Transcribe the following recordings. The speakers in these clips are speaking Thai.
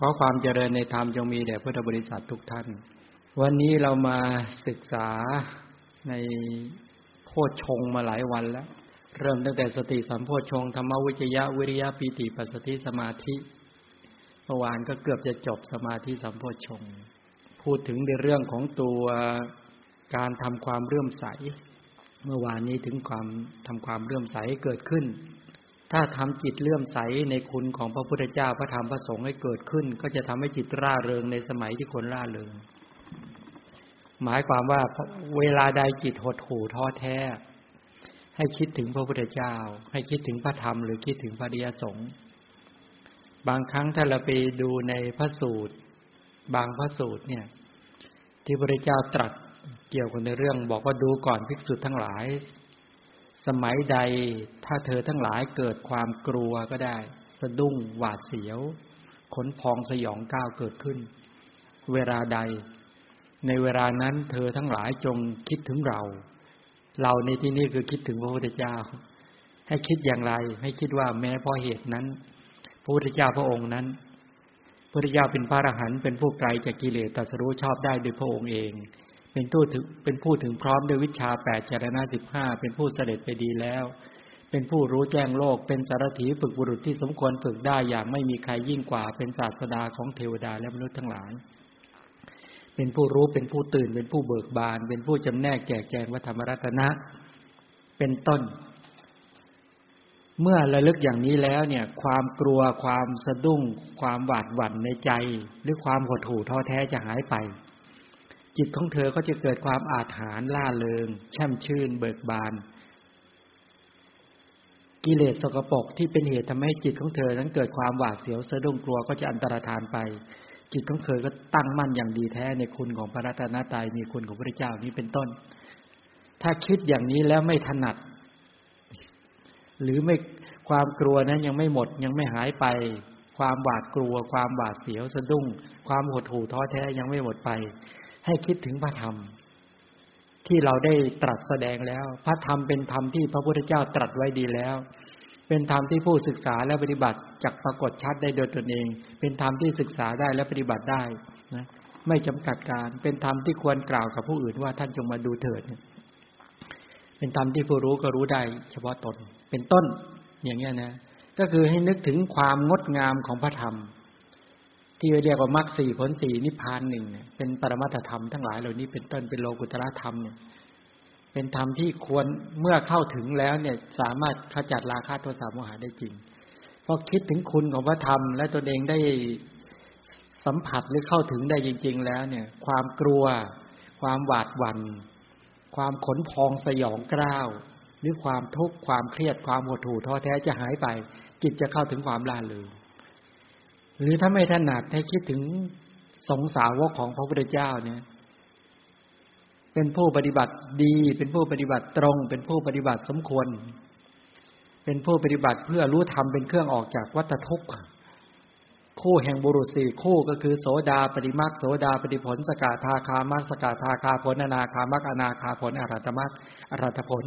ขอความเจริญในธรรมจงมีแด่พุทธบริษัททุกท่าน วันนี้เรามาศึกษาในโพชฌงมาหลายวันแล้ว เริ่มตั้งแต่สติสัมโพชฌงธรรมวิจยะวิริยะปีติปัสสติสมาธิเมื่อวานก็เกือบจะจบสมาธิสัมโพชฌงพูดถึงในเรื่องของตัวการทำความเรื่มใส เมื่อวานนี้ถึงความทำความเรื่มใสเกิดขึ้น ถ้าทำจิตเลื่อมใสในคุณของพระพุทธเจ้าพระธรรมพระสงฆ์ให้เกิดขึ้น ก็จะทำให้จิตร่าเริงในสมัยที่คนร่าเริง หมายความว่าเวลาใดจิตหดหู่ท้อแท้ ให้คิดถึงพระพุทธเจ้า ให้คิดถึงพระธรรม หรือคิดถึงพระดิยสงฆ์บางครั้งถ้าเราไปดูในพระสูตร บางพระสูตรเนี่ย ที่พระพุทธเจ้าตรัสเกี่ยวกับในเรื่อง บอกว่าดูก่อนภิกษุทั้งหลาย สมัยใดถ้าเธอทั้งหลายเกิดความกลัวก็ได้ สะดุ้งหวาดเสียว ขนพองสยองก้าวเกิดขึ้น เวลาใด ในเวลานั้นเธอทั้งหลายจงคิดถึงเรา เราในที่นี้คือคิดถึงพระพุทธเจ้า ให้คิดอย่างไร ให้คิดว่าแม้เพราะเหตุนั้น พระพุทธเจ้าพระองค์นั้น พระพุทธเจ้าเป็นพระอรหันต์เป็นผู้ไกลจากกิเลสตัสรู้ชอบได้โดยพระองค์เอง เป็นผู้ถึงเป็นผู้ถึงพร้อมด้วยวิชาแปดจารณะสิบห้าเป็นผู้เสด็จไปดีแล้ว เป็นผู้รู้แจ้งโลก เป็นสารถีฝึกบุรุษที่สมควรฝึกได้อย่างไม่มีใครยิ่งกว่า เป็นศาสดาของเทวดาและมนุษย์ทั้งหลาย เป็นผู้รู้เป็นผู้ตื่น เป็นผู้เบิกบาน เป็นผู้จำแนกแจกแจงวัฒธรรมรัตนะ เป็นต้น เมื่อระลึกอย่างนี้แล้วเนี่ย ความกลัวความสะดุ้ง ความหวาดหวั่นในใจ หรือความหดหู่ท้อแท้จะหายไป จิตของเธอก็จะเกิดความอาถรรพ์ล่าเริง แช่มชื่น เบิกบาน กิเลสสกปรกที่เป็นเหตุทำให้จิตของเธอนั้นเกิดความหวาดเสียวสะดุ้งกลัวก็จะอันตรธานไป จิตของเธอก็ตั้งมั่นอย่างดีแท้ในคุณของพระรัตนตรัยมีคุณของพระเจ้านี้เป็นต้น ถ้าคิดอย่างนี้แล้วไม่ถนัด หรือไม่ความกลัวนั้นยังไม่หมดยังไม่หายไป ความหวาดกลัว ความหวาดเสียวสะดุ้ง ความหดหู่ท้อแท้ยังไม่หมดไป ให้คิดถึงพระธรรม ที่เราได้ตรัสแสดงแล้ว พระธรรมเป็นธรรมที่พระพุทธเจ้าตรัสไว้ดีแล้ว เป็นธรรมที่ผู้ศึกษาและปฏิบัติจักปรากฏชัดได้โดยตนเอง เป็นธรรมที่ศึกษาได้และปฏิบัติได้นะไม่จำกัดการเป็นธรรมที่ควรกล่าวกับผู้อื่นว่าท่านจงมาดูเถิด เป็นธรรมที่ผู้รู้ก็รู้ได้เฉพาะตน เป็นต้นอย่างนี้นะ ก็คือให้นึกถึงความงดงามของพระธรรม ที่เรียกว่ามรรคสี่ผลสี่นิพพานหนึ่งเนี่ยเป็นปรมัตธรรมทั้งหลายเหล่านี้เป็นต้นเป็นโลกุตระธรรมเนี่ยเป็นธรรมที่ควรเมื่อเข้าถึงแล้วเนี่ยสามารถขจัดราคะโทสะโมหะได้จริงเพอคิดถึงคุณของพระธรรม และตนเองได้สัมผัสหรือเข้าถึงได้จริง ๆ แล้วเนี่ย ความกลัว ความหวาดหวัน่นความขนพองสยองกล้าว หรือความทุกข์ความเครียดความหดหู่ท้อแท้จะหายไป จิตจะเข้าถึงความล่าเริง หรือถ้าไม่ถนัดให้คิดถึงสงสาวกของพระพุทธเจ้าเนี่ย เป็นผู้ปฏิบัติดี เป็นผู้ปฏิบัติตรง เป็นผู้ปฏิบัติสมควร เป็นผู้ปฏิบัติเพื่อรู้ธรรมเป็นเครื่องออกจากวัฏทุกข์คู่แห่งบุรุษสี่คู่ก็คือโสดาปฏิมาโสดาปฏิผล สกาทาคามักสกาทาคาผลอนาคามักอนาคาผลอรัตมักอรัตผล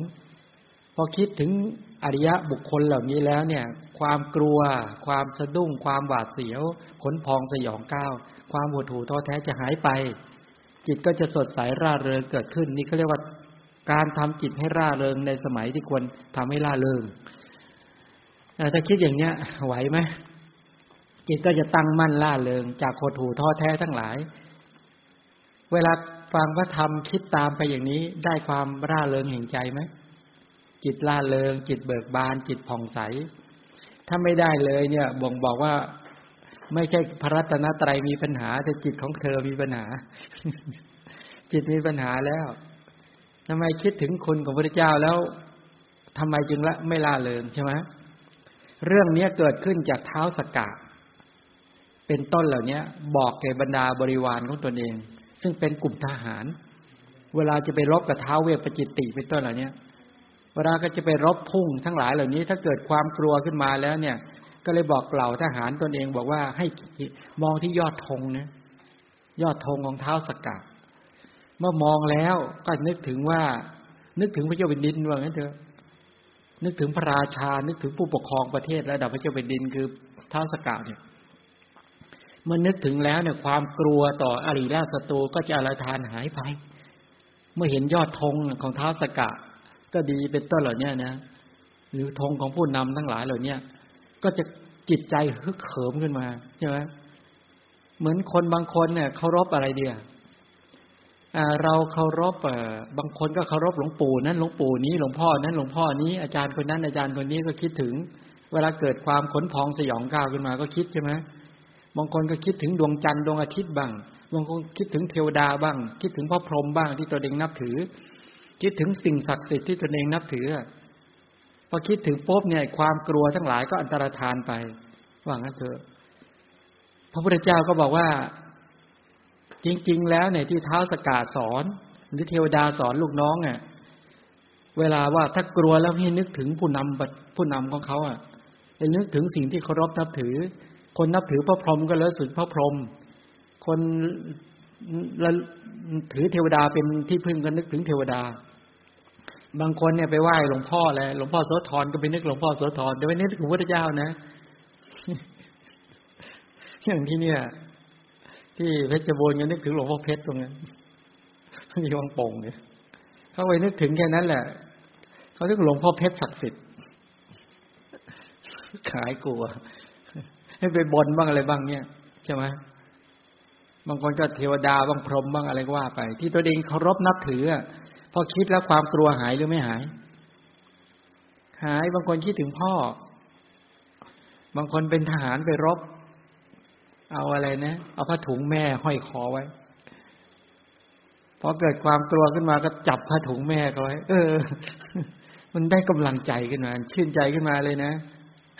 พอคิดถึงอริยะบุคคลเหล่านี้แล้วเนี่ย ความกลัว ความสะดุ้ง ความหวาดเสียว ขนพองสยองก้าว ความหดหู่ท้อแท้จะหายไป จิตก็จะสดใสร่าเริงเกิดขึ้น นี่เขาเรียกว่าการทำจิตให้ร่าเริงในสมัยที่ควรทำให้ร่าเริงถ้าคิดอย่างเนี้ย ไหวไหมจิตก็จะตั้งมั่นร่าเริง จากหดหู่ท้อแท้ทั้งหลาย เวลาฟังพระธรรมคิดตามไปอย่างนี้ได้ความร่าเริงแห่งใจไหมจิตล่าเริง จิตเบิกบาน จิตผ่องใส ถ้าไม่ได้เลยเนี่ยบ่งบอกว่าไม่ใช่พระรัตนตรัยมีปัญหา แต่จิตของเธอมีปัญหา จิตมีปัญหาแล้วทำไมคิดถึงคุณของพระเจ้าแล้วทำไมจึงละไม่ล่าเริงใช่ไหมเรื่องนี้เกิดขึ้นจากเท้าสกกะ เป็นต้นเหล่านี้บอกแก่บรรดาบริวารของตนเอง ซึ่งเป็นกลุ่มทหาร เวลาจะไปรบกับเท้าเวปจิตติเป็นต้นเหล่านี้ เวลาก็จะไปรบพุ่งทั้งหลายเหล่านี้ ถ้าเกิดความกลัวขึ้นมาแล้วเนี่ย ก็เลยบอกเหล่าทหารตนเองบอกว่าให้มองที่ยอดธงนะยอดธงของเท้าสกัดเมื่อมองแล้วก็นึกถึงว่า นึกถึงพระเจ้าแผ่นดินว่างั้นเถอะนึกถึงพระราชา นึกถึงผู้ปกครองประเทศระดับพระเจ้าแผ่นดินคือเท้าสกัดเนี่ยเมื่อนึกถึงแล้วเนี่ยความกลัวต่ออริราชศัตรูก็จะอรทานหายไป เมื่อเห็นยอดธงของท้าวสกะ ก็ดีเป็นต้นเหล่านี้นะหรือธงของผู้นำทั้งหลายเหล่านี้ก็จะจิตใจฮึกเหิมขึ้นมาใช่ไหมเหมือนคนบางคนเนี่ยเคารพอะไรเดียเราเคารพบางคนก็เคารพหลวงปู่นั้นหลวงปู่นี้หลวงพ่อนั้นหลวงพ่อนี้อาจารย์คนนั้นอาจารย์คนนี้ก็คิดถึง เวลาเกิดความขนพองสยองก้าวขึ้นมาก็คิดใช่ไหมบางคนก็คิดถึงดวงจันทร์ดวงอาทิตย์บ้างบางคนคิดถึงเทวดาบ้าง คิดถึงพระพรหมบ้างที่ตัวเองนับถือ คิดถึงสิ่งศักดิ์สิทธิ์ที่ตัวเองนับถือพอคิดถึงปุ๊บเนี่ยความกลัวทั้งหลายก็อันตรธานไปว่างั้นเถอะพระพุทธเจ้าก็บอกว่า จริง ๆ แล้วเนี่ยที่เท้าสกาสอนหรือเทวดาสอนลูกน้องเนี่ยเวลาว่าถ้ากลัวแล้วให้นึกถึงผู้นำผู้นำของเขาอะให้นึกถึงสิ่งที่เคารพนับถือ คนนับถือพระพรหมก็เลิศสุดพระพรหมคนถือเทวดาเป็นที่พึ่งก็นึกถึงเทวดา บางคนเนี่ยไปไหว้หลวงพ่อเลยหลวงพ่อโสธรก็ไปนึกหลวงพ่อโสธรเดี๋ยวไปนึกถึงพระเจ้านะ อย่างที่เนี่ย ที่เพชรบูรณ์ก็นึกถึงหลวงพ่อเพชรตรงนั้นมีวังโป่งเนี่ยเขาไปนึกถึงแค่นั้นแหละเขาเรียกหลวงพ่อเพชรศักดิ์สิทธิ์ขายกลัว ให้ไปบนบ้างอะไรบ้างเนี่ยใช่ไหมบางคนก็เทวดาบางพรหมบ้างอะไรก็ว่าไป ที่ตัวเองเคารพนับถือ พอคิดแล้วความกลัวหายหรือไม่หาย หายบางคนคิดถึงพ่อ บางคนเป็นทหารไปรบ เอาอะไรนะ เอาผ้าถุงแม่ห้อยคอไว้พอเกิดความกลัวขึ้นมาก็จับผ้าถุงแม่เขาไว้ เออ มันได้กำลังใจขึ้นมา ชื่นใจขึ้นมาเลยนะ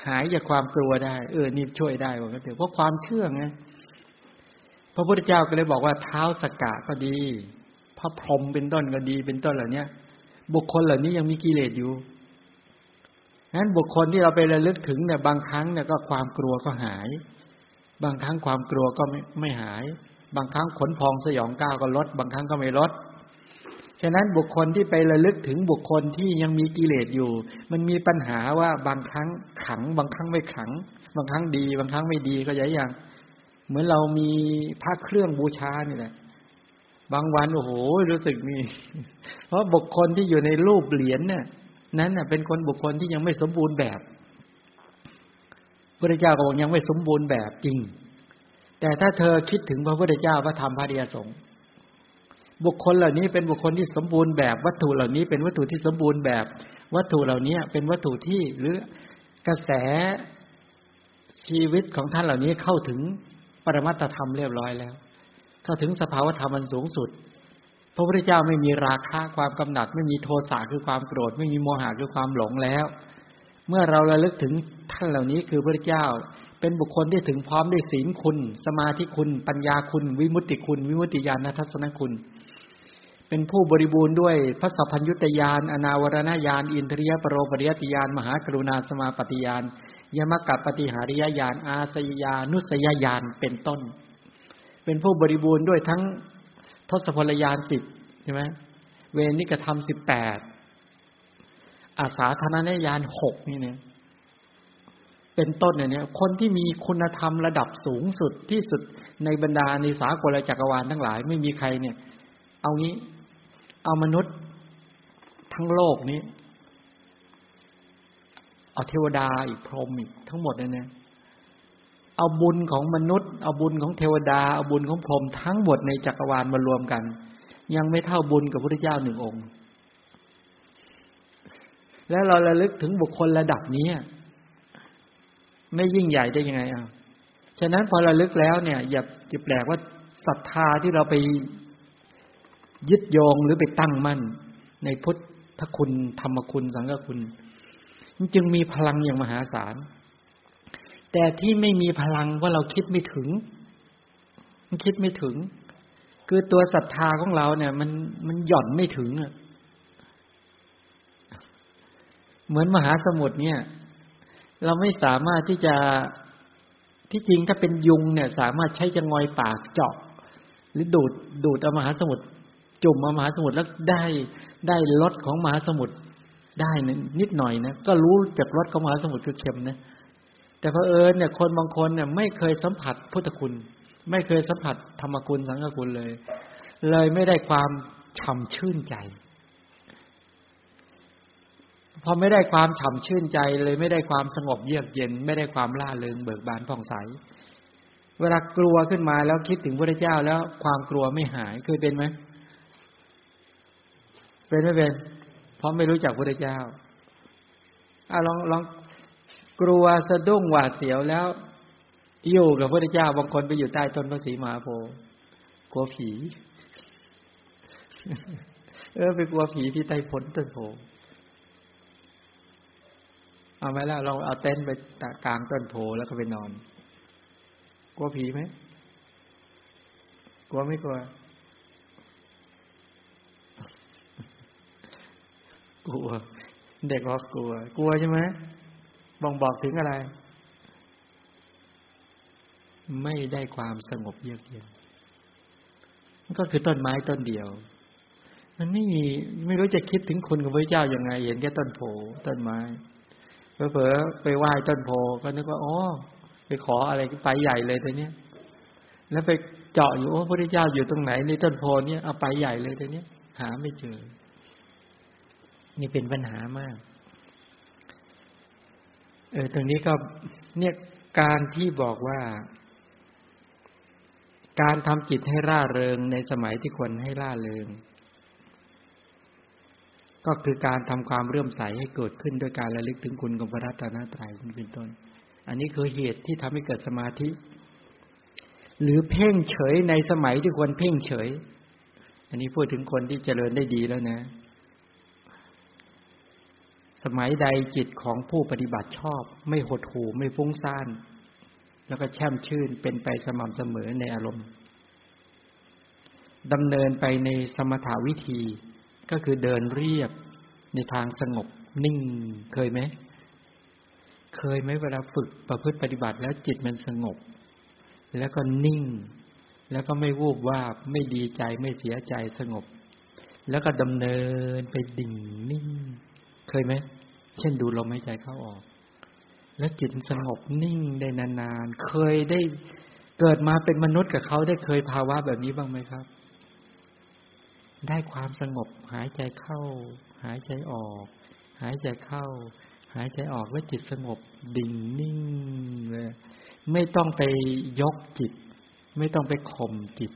หายจากความกลัวได้ เออ นี่ช่วยได้ว่ากันเถอะเพราะความเชื่อไงพระพุทธเจ้าก็เลยบอกว่าเท้าสกกะก็ดี พระพรหมเป็นต้นก็ดีเป็นต้นเหล่านี้บุคคลเหล่านี้ยังมีกิเลสอยู่นั้นบุคคลที่เราไประลึกถึงเนี่ยบางครั้งเนี่ยก็ความกลัวก็หาย บางครั้งความกลัวก็ไม่ไม่หาย บางครั้งขนพองสยองก้าวก็ลด บางครั้งก็ไม่ลด ฉะนั้นบุคคลที่ไประลึกถึงบุคคลที่ยังมีกิเลสอยู่ มันมีปัญหาว่าบางครั้งขัง บางครั้งไม่ขัง บางครั้งดี บางครั้งไม่ดีก็อย่าง เหมือนเรามีพระเครื่องบูชาเนี่แหละ บางวันโอ้โหรู้สึกนี่เพราะบุคคลที่อยู่ในรูปเหรียญเนี่ยนั้นน่ะเป็นคนบุคคลที่ยังไม่สมบูรณ์แบบพระเจ้าก็บอกยังไม่สมบูรณ์แบบจริง แต่ถ้าเธอคิดถึงพระพุทธเจ้าพระธรรมพระเดียสงฆ์บุคคลเหล่านี้เป็นบุคคลที่สมบูรณ์แบบ วัตถุเหล่านี้เป็นวัตถุที่สมบูรณ์แบบ วัตถุเหล่านี้เป็นวัตถุที่หรือกระแสชีวิตของท่านเหล่านี้เข้าถึงปรมัตธรรมเรียบร้อยแล้ว เข้าถึงสภาวธรรมมันสูงสุด พระพุทธเจ้าไม่มีราคะความกำหนัด ไม่มีโทสะคือความโกรธ ไม่มีโมหะคือความหลงแล้ว เมื่อเราระลึกถึงท่านเหล่านี้คือพระเจ้า เป็นบุคคลที่ถึงพร้อมด้วยศีลคุณ สมาธิคุณ ปัญญาคุณ วิมุตติคุณ วิมุตติญาณทัศนคุณ เป็นผู้บริบูรณ์ด้วยพระสัพพัญญุตยานอนาวรณญาณอินทรียปรโรปริยติยานมหากรุณาสมาปฏิยานยมกับปฏิหาริยญาณอาสยานุสยญาณเป็นต้น เป็นผู้บริบูรณ์ด้วยทั้งทศพลยานสิบใช่ไหมเวนิกธรรมสิบแปดอาสาธนญาณหกนี่เนี่ย เป็นต้นเนี่ย คนที่มีคุณธรรมระดับสูงสุดที่สุดในบรรดาในสากลจักรวาลทั้งหลาย ไม่มีใครเนี่ย เอางี้ เอามนุษย์ทั้งโลกนี้ เอาเทวดาอีกพรหมอีกทั้งหมดเนี่ย เอาบุญของมนุษย์ เอาบุญของเทวดา เอาบุญของพรหมทั้งหมดในจักรวาลมารวมกัน ยังไม่เท่าบุญกับพระเจ้าหนึ่งองค์ แล้วเราระลึกถึงบุคคลระดับนี้ไม่ยิ่งใหญ่ได้ยังไงอะฉะนั้นพอระลึกแล้วเนี่ย อย่าจะแปลกว่าศรัทธาที่เราไปยึดโยงหรือไปตั้งมั่น ในพุทธคุณธรรมคุณสังฆคุณ จึงมีพลังอย่างมหาศาล แต่ที่ไม่มีพลังว่าเราคิดไม่ถึง มันคิดไม่ถึง คือตัวศรัทธาของเราเนี่ย มันมันหย่อนไม่ถึงอะเหมือนมหาสมุทรเนี่ย เราไม่สามารถที่จะที่จริงถ้าเป็นยุงเนี่ย สามารถใช้จะงอยปากเจาะ หรือดูดดูดเอามหาสมุทรจุ่มเอามหาสมุทรแล้วได้ได้รสของมหาสมุทรได้นิดหน่อยนะก็รู้จากรสของมหาสมุทรคือเค็มนะ แต่เพอเอิญเนี่ยคนบางคนเนี่ยไม่เคยสัมผัสพุทธคุณ ไม่เคยสัมผัสธรรมคุณสังฆคุณเลย เลยไม่ได้ความฉ่ำชื่นใจ พอไม่ได้ความฉ่ำชื่นใจเลยไม่ได้ความสงบเยือกเย็น ไม่ได้ความล่าเริงเบิกบานผ่องใส เวลากลัวขึ้นมาแล้วคิดถึงพระเจ้าแล้วความกลัวไม่หายเคยเป็นไหมเป็นไม่เป็น เพราะไม่รู้จักพระเจ้าอะลองลอง กลัวสะดุ้งหวาดเสียวแล้ว อยู่กับพระเจ้าบางคนไปอยู่ใต้ต้นพระศรีมหาโพธิ์กลัวผี เออไปกลัวผีที่ใต้ผลต้นโพเอาไหมล่ะเราเอาเต็นท์ไปกลางต้นโพแล้วก็ไปนอน กลัวผีไหมกลัวไม่กลัวกลัว เด็กก็กลัว กลัวใช่ไหม บ่งบอกถึงอะไร ไม่ได้ความสงบเยือกเย็นก็คือต้นไม้ต้นเดียว มันไม่มีไม่รู้จะคิดถึงคุณของพระเจ้ายัางไง เห็นแค่ต้นโพต้นไม้เผลอไปไหว้ต้นโพก็นึกว่าอ๋อไปขออะไรไปใหญ่เลยแต่เนี้ยแล้วไปเจาะอยู่โอ้พระเจ้าอยู่ตรงไหนในต้นโพเนี้ยเอาไปใหญ่เลยแต่เนี้ย หาไม่เจอ นี่เป็นปัญหามาก เออตรงนี้ก็เนี่ยการที่บอกว่า การทำจิตให้ร่าเริงในสมัยที่ควรให้ร่าเริง ก็คือการทำความเรื่มใสให้เกิดขึ้นโดยการระลึกถึงคุณของพระรัตนตรัยเป็นต้น อันนี้คือเหตุที่ทำให้เกิดสมาธิ หรือเพ่งเฉยในสมัยที่ควรเพ่งเฉย อันนี้พูดถึงคนที่เจริญได้ดีแล้วนะ สมัยใดจิตของผู้ปฏิบัติชอบ ไม่หดหู่ไม่ฟุ้งซ่าน แล้วก็แช่มชื่นเป็นไปสม่ำเสมอในอารมณ์ดำเนินไปในสมถาวิธีก็คือเดินเรียบในทางสงบนิ่งเคยไหม เคยไหมเวลาฝึกประพฤติปฏิบัติแล้วจิตมันสงบ แล้วก็นิ่ง แล้วก็ไม่วูบวาบไม่ดีใจไม่เสียใจสงบ แล้วก็ดำเนินไปดิ่งนิ่ง เคยไหมเช่นดูลมหายใจเข้าออก แล้วจิตสงบนิ่งได้นานๆเคยได้เกิดมาเป็นมนุษย์กับเขาได้เคยภาวะแบบนี้บ้างไหมครับ ได้ความสงบหายใจเข้า หายใจออก หายใจเข้า หายใจออกแล้วจิตสงบดิ่งนิ่งเลยไม่ต้องไปยกจิต ไม่ต้องไปข่มจิต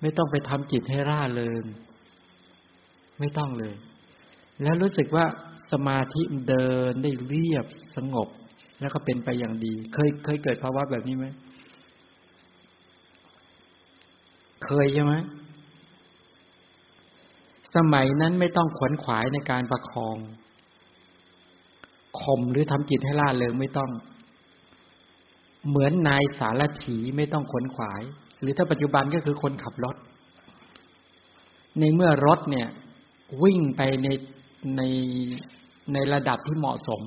ไม่ต้องไปทำจิตให้ร่าเริงไม่ต้องเลย แล้วรู้สึกว่าสมาธิเดินได้เรียบสงบ แล้วก็เป็นไปอย่างดี เคยเคยเกิดภาวะแบบนี้ไหมเคยใช่ไหมสมัยนั้นไม่ต้องขวนขวายในการประคองข่มหรือทำจิตให้ล่าเริงไม่ต้อง เหมือนนายสารถีไม่ต้องขวนขวาย หรือถ้าปัจจุบันก็คือคนขับรถ ในเมื่อรถเนี่ย วิ่งไปใน ในในระดับที่เหมาะสม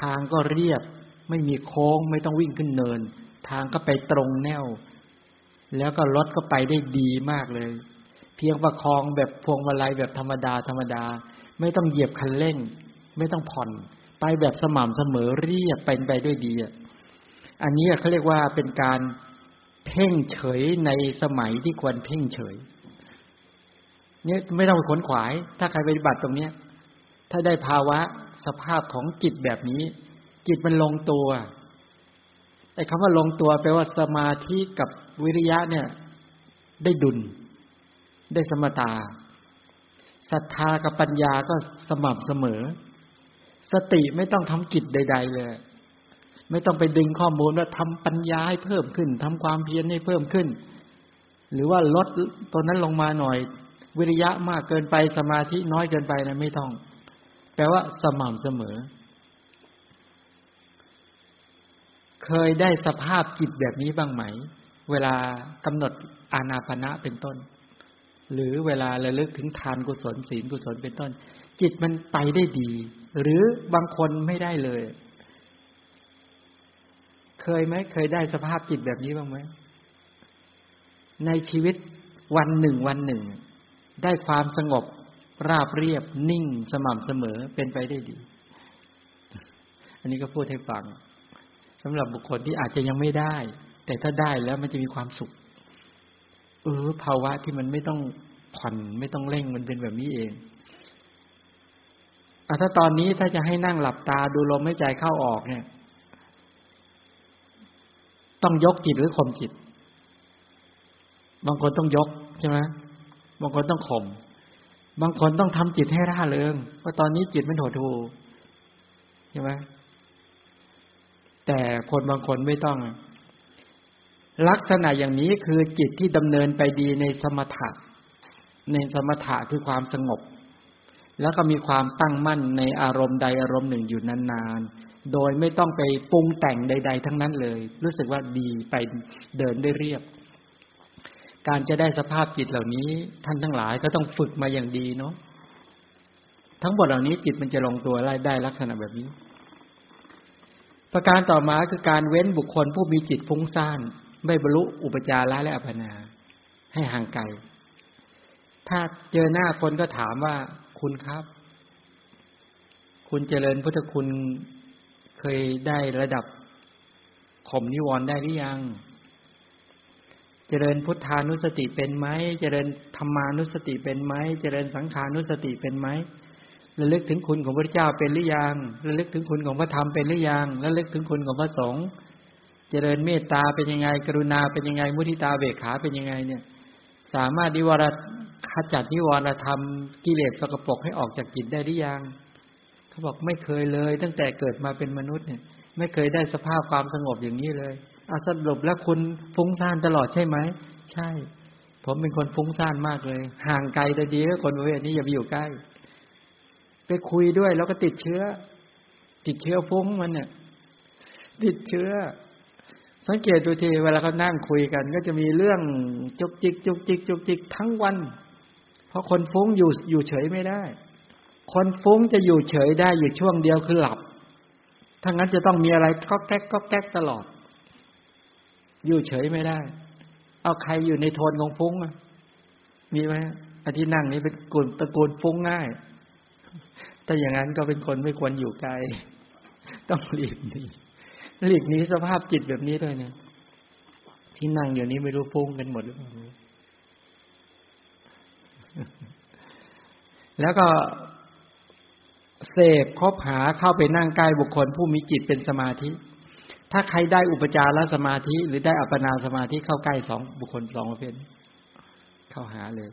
ทางก็เรียบไม่มีโค้งไม่ต้องวิ่งขึ้นเนิน ทางก็ไปตรงแนว แล้วก็รถก็ไปได้ดีมากเลย เพียงประคองแบบพวงมาลัยแบบธรรมดาธรรมดา ไม่ต้องเหยียบคันเร่ง ไม่ต้องผ่อน ไปแบบสม่ำเสมอเรียบเป็นไปด้วยดีอันนี้เขาเรียกว่าเป็นการเพ่งเฉยในสมัยที่ควรเพ่งเฉย เนี่ยไม่ต้องไปขนขวาย ถ้าใครปฏิบัติตรงเนี้ย ถ้าได้ภาวะสภาพของจิตแบบนี้ จิตมันลงตัวไอ้คำว่าลงตัวแปลว่าสมาธิกับวิริยะเนี่ย ได้ดุล ได้สมตาศรัทธากับปัญญาก็สม่ำเสมอ สติไม่ต้องทำกิจใด ๆ เลย ไม่ต้องไปดึงข้อมูลว่าทำปัญญาให้เพิ่มขึ้นทำความเพียรให้เพิ่มขึ้น หรือว่าลดตัวนั้นลงมาหน่อย วิริยะมากเกินไปสมาธิน้อยเกินไปนะไม่ต้อง แปลว่าสม่ำเสมอ เคยได้สภาพจิตแบบนี้บ้างไหม เวลากำหนดอานาปณะเป็นต้น หรือเวลาระลึกถึงทานกุศลศีลกุศลเป็นต้น จิตมันไปได้ดี หรือบางคนไม่ได้เลย เคยไหมเคยได้สภาพจิตแบบนี้บ้างไหมในชีวิตวันหนึ่งวันหนึ่ง ได้ความสงบราบเรียบนิ่งสม่ำเสมอเป็นไปได้ดี อันนี้ก็พูดให้ฟังสำหรับบุคคลที่อาจจะยังไม่ได้ แต่ถ้าได้แล้วมันจะมีความสุข เออภาวะที่มันไม่ต้องผ่อนไม่ต้องเร่งมันเป็นแบบนี้เองอถ้าตอนนี้ถ้าจะให้นั่งหลับตาดูลมไม่ใจเข้าออกเนี่ย ต้องยกจิตหรือข่มจิต บางคนต้องยกใช่ไหม บางคนต้องข่มบางคนต้องทำจิตให้ร่าเริงเพราะตอนนี้จิตมันโหดหูใช่ไหมแต่คนบางคนไม่ต้อง ลักษณะอย่างนี้คือจิตที่ดำเนินไปดีในสมถะ ในสมถะคือความสงบ แล้วก็มีความตั้งมั่นในอารมณ์ใดอารมณ์หนึ่งอยู่นานๆ โดยไม่ต้องไปปรุงแต่งใด ๆ ทั้งนั้นเลย รู้สึกว่าดีไปเดินได้เรียบ การจะได้สภาพจิตเหล่านี้ ท่านทั้งหลายก็ต้องฝึกมาอย่างดีเนาะทั้งหมดเหล่านี้จิตมันจะลงตัวได้ลักษณะแบบนี้ ประการต่อมาคือการเว้นบุคคลผู้มีจิตฟุ้งซ่านไม่บรรลุอุปจาระและอัปนา ให้ห่างไกล ถ้าเจอหน้าคนก็ถามว่าคุณครับ คุณเจริญพุทธคุณเคยได้ระดับข่มนิวรณ์ได้หรือยัง เจริญพุทธานุสติเป็นไหมเจริญธรรมานุสติเป็นไหมเจริญสังขานุสติเป็นไหมระลึกถึงคุณของพระเจ้าเป็นหรือยังระลึกถึงคุณของพระธรรมเป็นหรือยังระลึกถึงคุณของพระสงฆ์เจริญเมตตาเป็นยังไง กรุณาเป็นยังไง มุทิตาเบกขาเป็นยังไงเนี่ย สามารถนิวรขจัดนิวรธรรมกิเลสสกปรกให้ออกจากจิตได้หรือยังเขาบอกไม่เคยเลย ตั้งแต่เกิดมาเป็นมนุษย์เนี่ย ไม่เคยได้สภาพความสงบอย่างนี้เลย อาสรุปแล้วคุณฟุ้งซ่านตลอดใช่ไหม ใช่ ผมเป็นคนฟุ้งซ่านมากเลย ห่างไกลแต่ดีแล้วคนประเภทนี้อย่าไปอยู่ใกล้ ไปคุยด้วยแล้วก็ติดเชื้อ ติดเชื้อฟุ้งมันเนี่ย ติดเชื้อ สังเกตดูทีเวลาเขานั่งคุยกัน ก็จะมีเรื่องจุกจิกจุกจิกจุกจิกทั้งวัน เพราะคนฟุ้งอยู่อยู่เฉยไม่ได้ คนฟุ้งจะอยู่เฉยได้อยู่ช่วงเดียวคือหลับถ้างั้นจะต้องมีอะไรก็แก๊กก็แก๊กตลอด อยู่เฉยไม่ได้ เอาใครอยู่ในโทนของฟุ้งมีไหมอันที่นั่งนี้เป็นกลุ่มตะโกนฟุ้งง่ายถ้าอย่างนั้นก็เป็นคนไม่ควรอยู่ไกล ต้องหลีกหนีหลีกหนีสภาพจิตแบบนี้ด้วยเนี่ยที่นั่งอยู่นี้ไม่รู้พุ่งกันหมดหรือเปล่าแล้วก็เสพคบหาเข้าไปนั่งใกล้บุคคลผู้มีจิตเป็นสมาธิ ถ้าใครได้อุปจารสมาธิ หรือได้อัปปนาสมาธิเข้าใกล้สองบุคคลสองประเภท เข้าหาเลย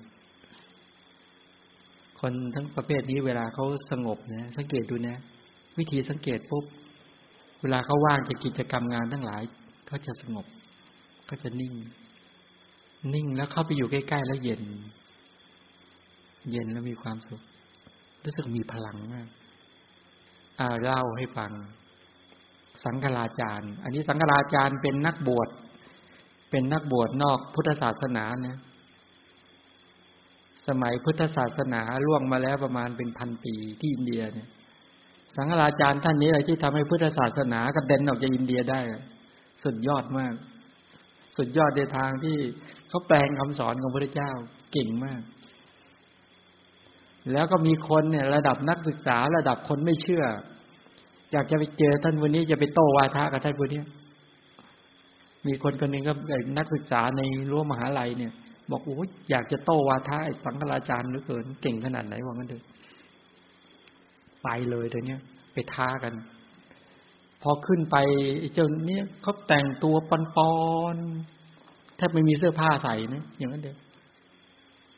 คนทั้งประเภทนี้เวลาเขาสงบนะสังเกตดูนะ วิธีสังเกตปุ๊บเวลาเขาว่างจากกิจกรรมงานทั้งหลายเขาจะสงบก็จะนิ่ง นิ่งแล้วเข้าไปอยู่ใกล้ๆแล้วเย็น เย็นแล้วมีความสุข รู้สึกมีพลังมาก อ่าเล่าให้ฟัง สังฆราจารย์ อันนี้สังฆราจารย์เป็นนักบวช เป็นนักบวชนอกพุทธศาสนานะ สมัยพุทธศาสนาล่วงมาแล้วประมาณเป็นพันปีที่อินเดียเนี่ย สังฆราจารย์ท่านนี้อะไรที่ทำให้พุทธศาสนากระเด็นออกจากอินเดียได้ สุดยอดมาก สุดยอดในทางที่เขาแปลงคำสอนของพระเจ้าเก่งมากแล้วก็มีคนเนี่ย ระดับนักศึกษาระดับคนไม่เชื่อ อยากจะไปเจอท่านวันนี้จะไปโต้วาทะกับท่านวันนี้มีคนคนหนึ่งก็นักศึกษาในรั้วมหาลัยเนี่ย บอกโอ้ยอยากจะโต้วาทะสังฆราจารย์หรือเกินเก่งขนาดไหนว่างั้นเถอะไปเลยเดี๋ยวนี้ไปท้ากัน พอขึ้นไปเจ้าเนี้ยเขาแต่งตัวปอนปอนแทบไม่มีเสื้อผ้าใส่นะอย่างนั้นเด็ก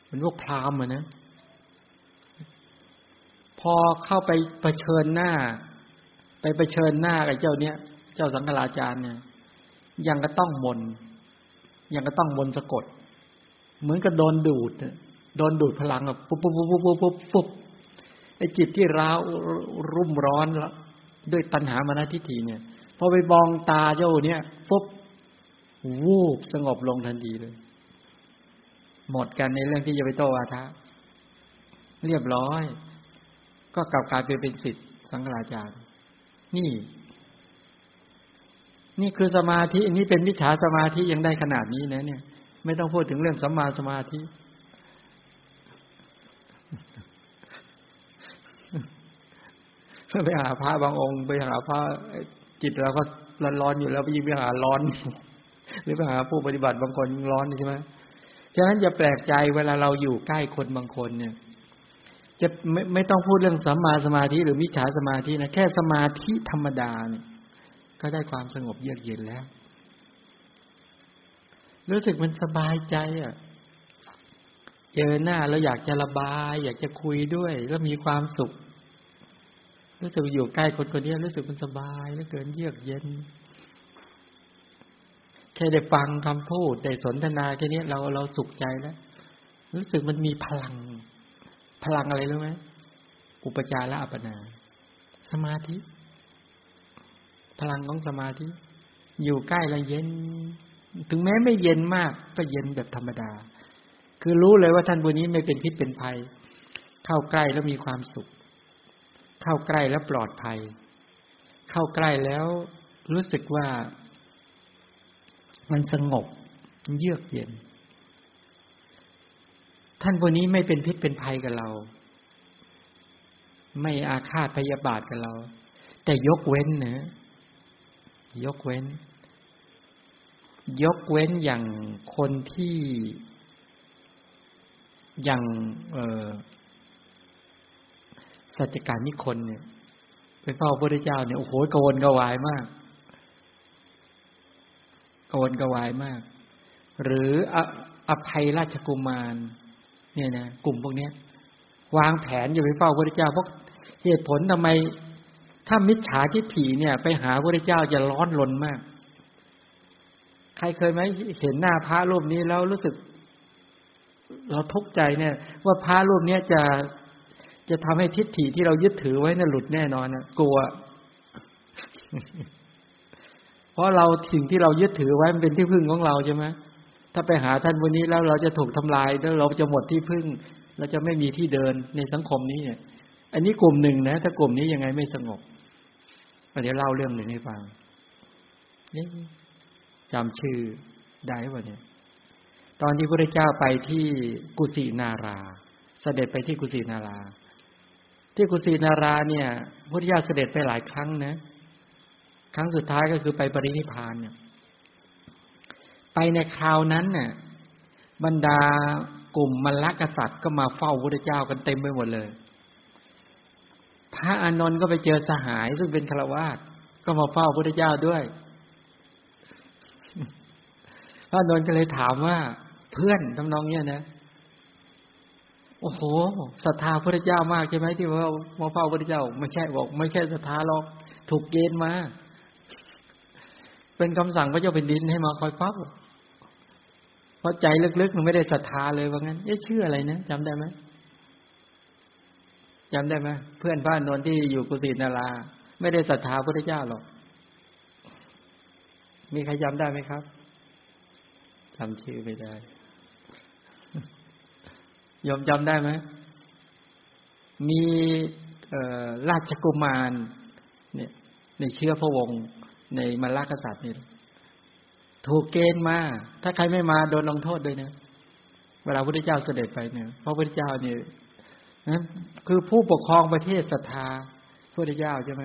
มันพวกพรามอะนะ พอเข้าไปเผชิญหน้า ไปเชิญหน้ากับเจ้าเนี้ย เจ้าสังฆราจารย์เนี่ย ยังก็ต้องมน ยังก็ต้องมนสะกด เหมือนกับโดนดูด โดนดูดพลังแบบปุ๊บปุ๊บปุ๊บปุ๊บปุ๊บปุ๊บไอจิตที่ร้าวรุ่มร้อนล้วด้วยตัณหามานะทิฏฐิเนี่ยพอไปบองตาเจ้าเนี่ยปุ๊บวูบสงบลงทันทีเลย หมดกันในเรื่องที่จะไปโตวาทะเรียบร้อย ก็กลับกลายไปเป็นสิทธิ์สังฆราจารย์ นี่ นี่คือสมาธินี่เป็นวิชาสมาธิยังได้ขนาดนี้นะ เนี่ย ไม่ต้องพูดถึงเรื่องสัมมาสมาธิไปหาพระบางองค์ ไปหาพระจิตเราก็ร้อนๆอยู่แล้วไปยิ่งไปหาร้อน หรือไปหาผู้ปฏิบัติบางคนร้อนใช่ไหมฉะนั้นอย่าแปลกใจเวลาเราอยู่ใกล้คนบางคนเนี่ย จะไม่ไม่ต้องพูดเรื่องสัมมาสมาธิหรือมิจฉาสมาธินะแค่สมาธิธรรมดาเนี่ยก็ได้ความสงบเยือกเย็นแล้ว รู้สึกมันสบายใจอะ เจอหน้าแล้วอยากจะระบาย อยากจะคุยด้วย แล้วมีความสุข รู้สึกอยู่ใกล้คนคนนี้รู้สึกมันสบายแล้วเกินเยือกเย็น แค่ได้ฟังคำพูดได้สนทนาแค่นี้เราเราสุขใจแล้วรู้สึกมันมีพลัง พลังอะไรรู้ไหมอุปจาระอัปปนา สมาธิ พลังของสมาธิ อยู่ใกล้แล้วเย็น ถึงแม้ไม่เย็นมาก ก็เย็นแบบธรรมดา คือรู้เลยว่าท่านบุญนี้ไม่เป็นพิษเป็นภัย เข้าใกล้แล้วมีความสุข เข้าใกล้แล้วปลอดภัย เข้าใกล้แล้วรู้สึกว่า มันสงบเยือกเย็น ท่านพวกนี้ไม่เป็นพิษเป็นภัยกับเรา ไม่อาฆาตพยาบาทกับเรา แต่ยกเว้นเนะยกเว้น ยกเว้นอย่างคนที่อย่างเออสัจการนิคนเนี่ยไปเฝ้าพระพุทธเจ้าเนี่ยโอ้โหโกนกวายมากกวนกวายมาก หรืออภัยราชกุมาร เนี่ยนะกลุ่มพวกนี้วางแผนอยู่ไปเฝ้าพระเจ้าเพราะเหตุผลทำไม ถ้ามิจฉาทิฏฐิเนี่ย ไปหาพระเจ้าจะร้อนรนมาก ใครเคยไหมเห็นหน้าพระรูปนี้แล้วรู้สึก เราทุกข์ใจเนี่ย ว่าพระรูปนี้จะจะทำให้ทิฏฐิที่เรายึดถือไว้น่ะหลุดแน่นอนนะกลัว เพราะเราสิ่งที่เรายึดถือไว้มันเป็นที่พึ่งของเราใช่ไหม ถ้าไปหาท่านวันนี้แล้วเราจะถูกทำลายแล้วเราจะหมดที่พึ่ง เราจะไม่มีที่เดินในสังคมนี้เนี่ย อันนี้กลุ่มหนึ่งนะ ถ้ากลุ่มนี้ยังไงไม่สงบเดี๋ยวเล่าเรื่องหนึ่งให้ฟังนี่จำชื่อได้ป่ะเนี่ย ตอนที่พระเจ้าไปที่กุสินารา เสด็จไปที่กุสินารา ที่กุสินาราเนี่ยพระเจ้าเสด็จไปหลายครั้งนะ ครั้งสุดท้ายก็คือไปปรินิพานเนี่ย ไปในคราวนั้นเนี่ยบรรดากลุ่มมรรคษัตริย์ก็มาเฝ้าพระเจ้ากันเต็มไปหมดเลย พระอานนท์ก็ไปเจอสหายซึ่งเป็นฆราวาสก็มาเฝ้าพระเจ้าด้วย พระอานนท์ก็เลยถามว่า เพื่อนทำนองเนี้ยนะโอ้โหศรัทธาพระเจ้ามากใช่ไหมที่ว่ามาเฝ้าพระเจ้า ไม่ใช่บอก ไม่ใช่ศรัทธาหรอกถูกเกณฑ์มา เป็นคำสั่งพระเจ้าเป็นดินให้มาคอยเฝ้า เพราะใจลึกๆมันไม่ได้ศรัทธาเลยว่างั้นเอ๊ะชื่ออะไรนะจำได้ไหมจำได้ไหมเพื่อนบ้านนนที่อยู่กุฏินาราไม่ได้ศรัทธาพระเจ้าหรอก มีใครจำได้ไหมครับจำชื่อไม่ได้ยอมจำได้ไหม มีราชกุมาร เนี่ย ในเชื้อพระวงศ์ในมรรคกษัตริย์นี่ ถูกเกณฑ์มา ถ้าใครไม่มาโดนลงโทษด้วยนะเวลาพระพุทธเจ้าเสด็จไปเนี่ยเพราะพระพุทธเจ้าเนี่ยนะคือผู้ปกครองประเทศศรัทธาพระพุทธเจ้าใช่ไหม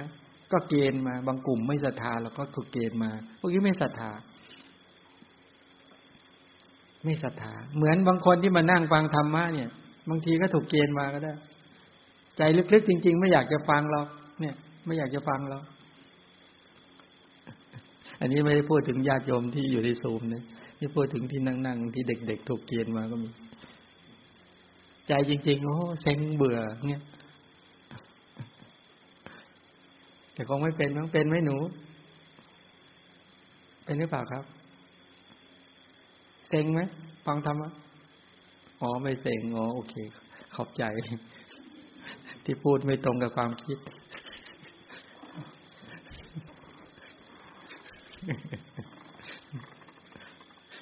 ก็เกณฑ์มา บางกลุ่มไม่ศรัทธาแล้วก็ถูกเกณฑ์มาพวกนี้ไม่ศรัทธา ไม่ศรัทธา เหมือนบางคนที่มานั่งฟังธรรมะเนี่ย บางทีก็ถูกเกณฑ์มาก็ได้ ใจลึกๆจริง ๆ ไม่อยากจะฟังเราเนี่ย ไม่อยากจะฟังเรา อันนี้ไม่ได้พูดถึงญาติโยมที่อยู่ในซูมนะนี่พูดถึงที่นั่งๆที่เด็ก ๆ ถูกเกณฑ์มาก็มี ใจจริง ๆ โอ้เซ็งเบื่อเนี่ยแต่คงไม่เป็นมั้งเป็นไหมหนู เป็นหรือเปล่าครับ เซ็งไหมฟังธรรมะอ๋อไม่เซ็งอ๋อโอเค ขอบใจ ที่พูดไม่ตรงกับความคิด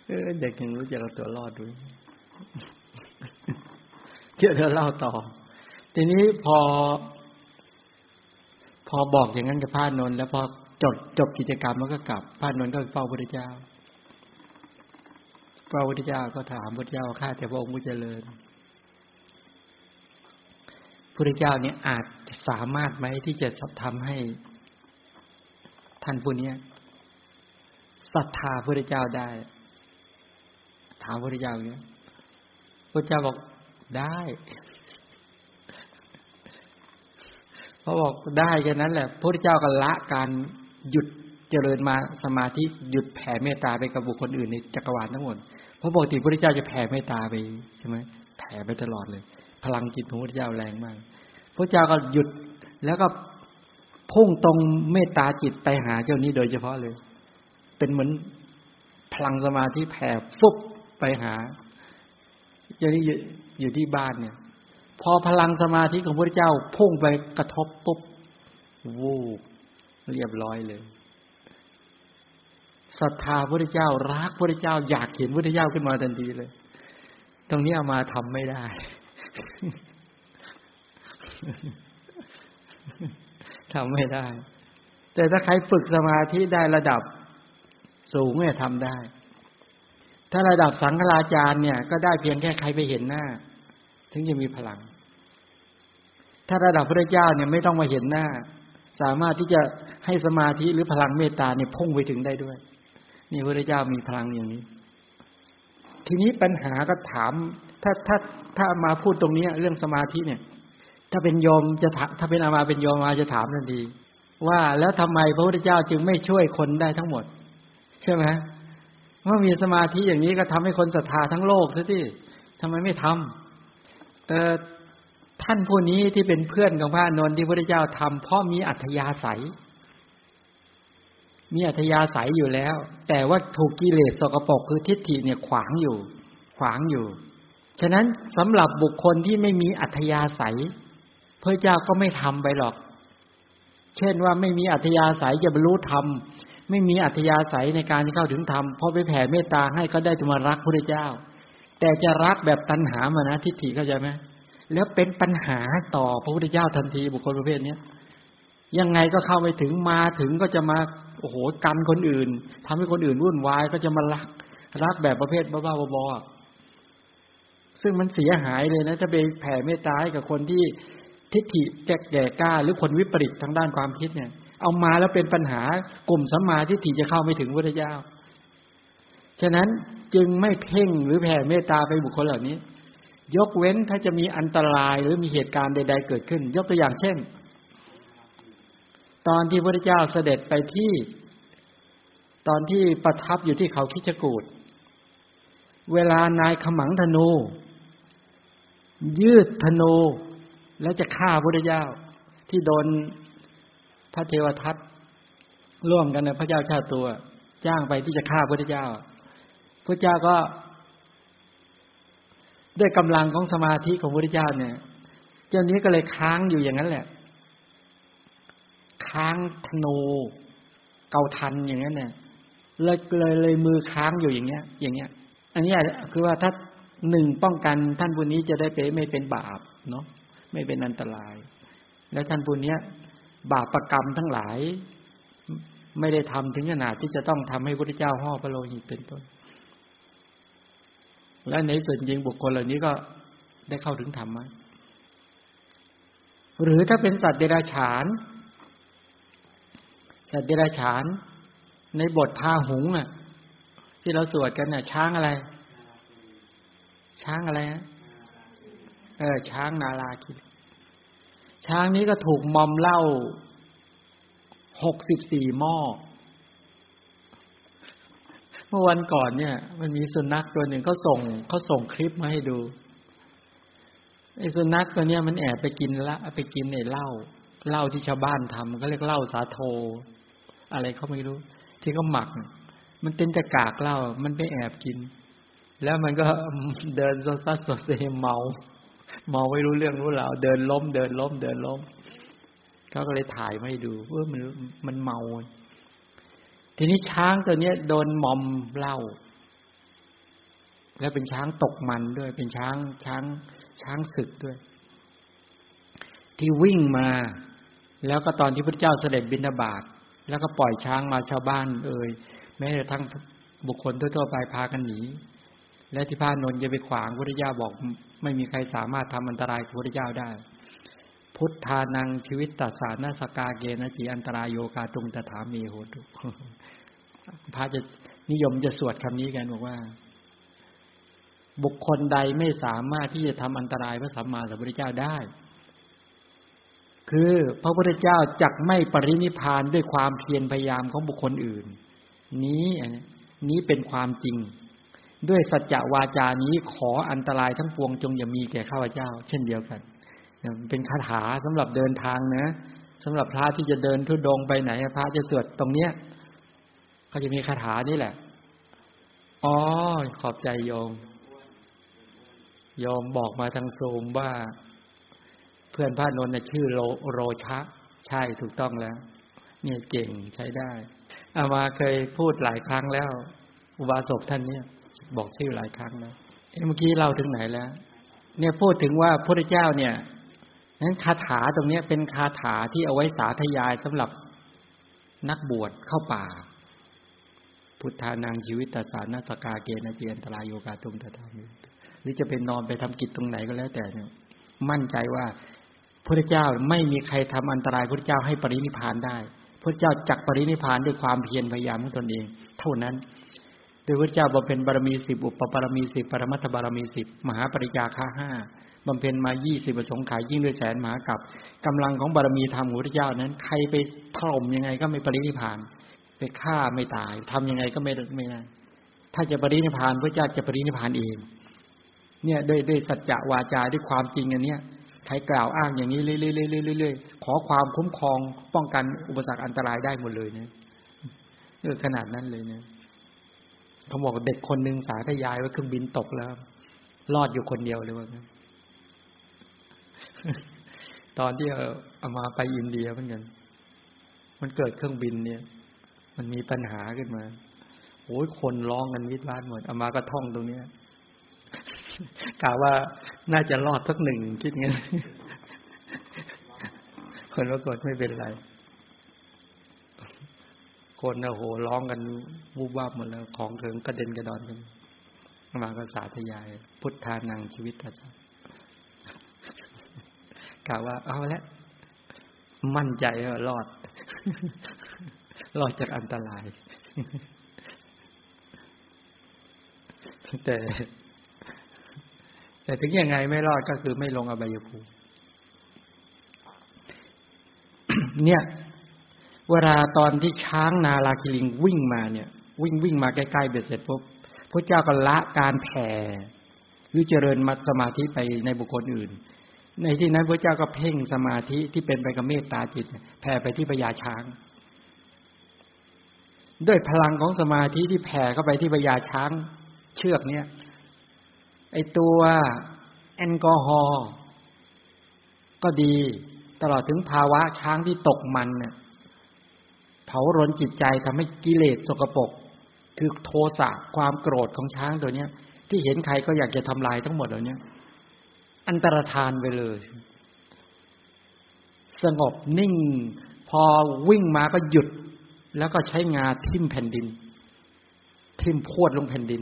เออเด็กยังรู้จะเราตัวรอดด้วยเชื่อเธอเล่าต่อ ทีนี้พอ พอบอกอย่างนั้นกับพระนนท์แล้วพอจบจบกิจกรรมมันก็กลับพระนนท์ก็ไปเฝ้าพระเจ้าเฝ้าพระเจ้าก็ถามพระเจ้าข้าแต่พระองค์ผู้เจริญพระเจ้าเนี่ยอาจสามารถไหมที่จะทำให้ท่านผู้นี้ ศรัทธาพระเจ้าได้ ถามพระเจ้าอย่างนี้พระเจ้าบอกได้พอบอกได้แค่นั้นแหละพระเจ้าก็ละการหยุดเจริญมาสมาธิหยุดแผ่เมตตาไปกับบุคคลอื่นในจักรวาลทั้งหมดเพราะปกติพระเจ้าจะแผ่เมตตาไปใช่ไหมแผ่ไปตลอดเลย พลังจิตของพระเจ้าแรงมากพระเจ้าก็หยุดแล้วก็พุ่งตรงเมตตาจิตไปหาเจ้านี้โดยเฉพาะเลย เป็นเหมือนพลังสมาธิแผ่ฟุบไปหาเจ้านี้อยู่ที่บ้านเนี่ย พอพลังสมาธิของพระเจ้าพุ่งไปกระทบปุ๊บวูบเรียบร้อยเลยศรัทธาพระเจ้ารักพระเจ้า อยากเห็นพระเจ้าขึ้นมาทันทีเลย ตรงนี้เอามาทำไม่ได้ทำไม่ได้ แต่ถ้าใครฝึกสมาธิได้ระดับ สูงเนี่ยทำได้ ถ้าระดับสังฆราจารย์เนี่ย ก็ได้เพียงแค่ใครไปเห็นหน้า ถึงจะมีพลัง ถ้าระดับพระเจ้าเนี่ยไม่ต้องมาเห็นหน้า สามารถที่จะให้สมาธิหรือพลังเมตตาเนี่ยพุ่งไปถึงได้ด้วย นี่พระเจ้ามีพลังอย่างนี้ ทีนี้ปัญหาก็ถาม ถ้าถ้าถ้ามาพูดตรงนี้เรื่องสมาธิเนี่ย ถ้าเป็นโยมจะถ้าเป็นอามาเป็นโยมมาจะถามทันทีว่าแล้วทำไมพระพุทธเจ้าจึงไม่ช่วยคนได้ทั้งหมด ใช่ไหมเมื่อมีสมาธิอย่างนี้ก็ทำให้คนศรัทธาทั้งโลกซะที่ทำไมไม่ทำเออท่านผู้นี้ที่เป็นเพื่อนของพระนนท์ที่พระเจ้าทำเพราะมีอัธยาศัย มีอัธยาศัยอยู่แล้ว แต่ว่าถูกกิเลสสกปรกคือทิฏฐิเนี่ยขวางอยู่ ขวางอยู่ ฉะนั้นสำหรับบุคคลที่ไม่มีอัธยาศัยพระเจ้าก็ไม่ทำไปหรอก เช่นว่าไม่มีอัธยาศัยจะบรรลุธรรม ไม่มีอัธยาศัยในการที่เข้าถึงธรรมพอไปแผ่เมตตาให้ก็ได้จะมารักพระเจ้า แต่จะรักแบบตัณหามานะทิฏฐิเข้าใจไหมแล้วเป็นปัญหาต่อพระพุทธเจ้าทันทีบุคคลประเภทนี้ยังไงก็เข้าไปถึงมาถึงก็จะมาโอ้โหกันคนอื่นทำให้คนอื่นวุ่นวายก็จะมารัก รักแบบประเภทบ้าๆบอๆซึ่งมันเสียหายเลยนะจะไปแผ่เมตตาให้กับคนที่ทิฏฐิแก่แก่กล้า หรือคนวิปริตทางด้านความคิดเนี่ย เอามาแล้วเป็นปัญหากลุ่มสัมมาทิฏฐิจะเข้าไม่ถึงพระเจ้า ฉะนั้นจึงไม่เพ่งหรือแผ่เมตตาไปบุคคลเหล่านี้ ยกเว้นถ้าจะมีอันตรายหรือมีเหตุการณ์ใด ๆ เกิดขึ้น ยกตัวอย่างเช่น ตอนที่พระเจ้าเสด็จไปที่ ตอนที่ประทับอยู่ที่เขาคิชกูดเวลานายขมังธนู ยืดธนู แล้วจะฆ่าพระเจ้าที่โดน พระเทวทัตร่วมกันในพระเจ้าชาติตัว จ้างไปที่จะฆ่าพระเจ้า พระเจ้าก็ ด้วยกำลังของสมาธิของพระเจ้าเนี่ย เจ้านี้ก็เลยค้างอยู่อย่างนั้นแหละ ค้างธนูเกาทันอย่างนั้นเนี่ยเลยเลยเลยมือค้างอยู่อย่างเงี้ย อย่างเงี้ย อันนี้คือว่าถ้าหนึ่งป้องกันท่านผู้นี้จะได้ไปไม่เป็นบาปเนาะไม่เป็นอันตราย และท่านผู้นี้ บาปรกรรมทั้งหลาย ไม่ได้ทำถึงขนาดที่จะต้องทำให้พระเจ้าห่อพระโลหิตเป็นต้น และในส่วนจริงบุคคลเหล่านี้ก็ได้เข้าถึงธรรมไหมหรือถ้าเป็นสัตว์เดรัจฉาน สัตว์เดรัจฉาน ในบทพาหุงอะ ที่เราสวดกันน่ะ ช้างอะไร ช้างอะไรฮะเออช้างนาลาคิ ช้างนี้ก็ถูกมอมเหล้าหกสิบสี่หม้อ เมื่อวันก่อนเนี่ย มันมีสุนัขตัวหนึ่งเขาส่งเขาส่งคลิปมาให้ดูไอ้สุนัขตัวเนี้ยมันแอบไปกินละไปกินในเหล้าเหล้าที่ชาวบ้านทำเขาเรียกเหล้าสาโท อะไรเขาไม่รู้ ที่เขาหมัก มันเป็นจะกากเหล้ามันไปแอบกิน แล้วมันก็เดินโซซัสโซเซเมา มองไม่รู้เรื่องรู้ราวเดินล้ม เดินล้ม เดินล้มเขาก็เลยถ่ายมาให้ดูว่ามันมันเมา ทีนี้ช้างตัวเนี้ยโดนมอมเหล้าแล้วเป็นช้างตกมันด้วย เป็นช้างช้าง ช้างศึกด้วย ที่วิ่งมา แล้วก็ตอนที่พระเจ้าเสด็จบินาบาตแล้วก็ปล่อยช้างมาชาวบ้าน เอ่ยแม้แต่ทั้งบุคคลทั่วๆไปพากันหนี และที่พระนนท์จะไปขวางพระเจ้าบอก ไม่มีใครสามารถทำอันตรายพระพุทธเจ้าได้ พุทธานังชีวิตตัสสานาสกาเกนจีอันตรายโยกาตุงตถามีโหตุพระจะนิยมจะสวดคำนี้กันบอกว่า บุคคลใดไม่สามารถที่จะทำอันตรายพระสัมมาสัมพุทธเจ้าได้ คือพระพุทธเจ้าจักไม่ปรินิพานด้วยความเพียรพยายามของบุคคลอื่น นี้นี้เป็นความจริง ด้วยสัจจะวาจานี้ขออันตรายทั้งปวงจงอย่ามีแก่ข้าพเจ้า เช่นเดียวกัน เป็นคาถาสำหรับเดินทางนะสำหรับพระที่จะเดินทุดงไปไหนพระจะสวดตรงเนี้ยเขาจะมีคาถานี่แหละอ๋อขอบใจโยมโยมบอกมาทางโซมว่า เพื่อนพระนนท์ชื่อโรโรชะ ใช่ถูกต้องแล้วเนี่ยเก่งใช้ได้อามาเคยพูดหลายครั้งแล้ว อุบาสกท่านเนี่ย บอกชื่อหลายครั้งแล้วเมื่อกี้เราถึงไหนแล้ว เนี่ยพูดถึงว่าพระเจ้าเนี่ยนั้นคาถาตรงนี้เป็นคาถาที่เอาไว้สาธยายสำหรับนักบวชเข้าป่า พุทธานังชีวิตตสารนาสกาเกณเจียนตรายโยกาตุมตถามิหรือจะเป็นนอนไปทำกิจตรงไหนก็แล้วแต่เนี่ยมั่นใจว่าพระเจ้าไม่มีใครทำอันตรายพระเจ้าให้ปรินิพานได้พระเจ้าจักปรินิพานด้วยความเพียรพยายามของตนเอง เท่านั้น โดยพระเจ้าบำเพ็ญบารมีสิบอุปปารมีสิบปรมัตถบารมีสิบมหาปริยาค่าห้าบำเพ็ญมายี่สิบประสงค์ขายยิ่งด้วยแสนมหากับกำลังของบารมีธรรมของพระเจ้านั้น ใครไปถล่มยังไงก็ไม่ปรินิพาน ไปฆ่าไม่ตายทำยังไงก็ไม่ไม่ได้ถ้าจะปรินิพานพระเจ้าจะปรินิพานเอง เนี่ยด้วยด้วยสัจจะวาจาด้วยความจริงอันเนี้ยใครกล่าวอ้างอย่างนี้เรื่อยๆๆๆขอความคุ้มครองป้องกันอุปสรรคอันตรายได้หมดเลยเนี่ยขนาดนั้นเลยเนี่ย เขาบอกเด็กคนหนึ่งสาธยายว่าเครื่องบินตกแล้ว รอดอยู่คนเดียวเลยว่าตอนที่เอามาไปอินเดียเหมือนกันมันเกิดเครื่องบินเนี่ย มันมีปัญหาขึ้นมาโอ้ยคนร้องกันวิทวานหมดเอามาก็ท่องตรงเนี้ยกล่าวว่าน่าจะรอดสักหนึ่งคิดงั้นคนรากฏไม่เป็นไร คนโอ้โหร้องกันวูบวาบหมดแล้วของเถิงกระเด็นกระดอนกันมาก็สาธยาย พุทธานังชีวิตทัศกล่าวว่าเอาละมั่นใจว่ารอด รอดจากอันตราย แต่ แต่ถึงยังไงไม่รอดก็คือไม่ลงอบายภูมิเนี่ย เวลาตอนที่ช้างนาลาคิลิงวิ่งมาเนี่ย วิ่งวิ่งมาใกล้ๆเบ็ดเสร็จปุ๊บพระเจ้าก็ละการแผ่หรือเจริญมัสมาธิไปในบุคคลอื่น ในที่นั้นพระเจ้าก็เพ่งสมาธิที่เป็นไปกับเมตตาจิต แผ่ไปที่พญาช้าง ด้วยพลังของสมาธิที่แผ่เข้าไปที่พญาช้าง เชือกเนี้ยไอตัวแอลกอฮอล์ก็ดีตลอดถึงภาวะช้างที่ตกมันเนี่ย เผารนจิตใจทำให้กิเลสสกปรกคือโทสะความโกรธของช้างตัวเนี้ย ที่เห็นใครก็อยากจะทำลายทั้งหมดเหล่านี้อันตรธานไปเลย สงบนิ่ง พอวิ่งมาก็หยุด แล้วก็ใช้งาทิ่มแผ่นดิน ทิ่มพวดลงแผ่นดิน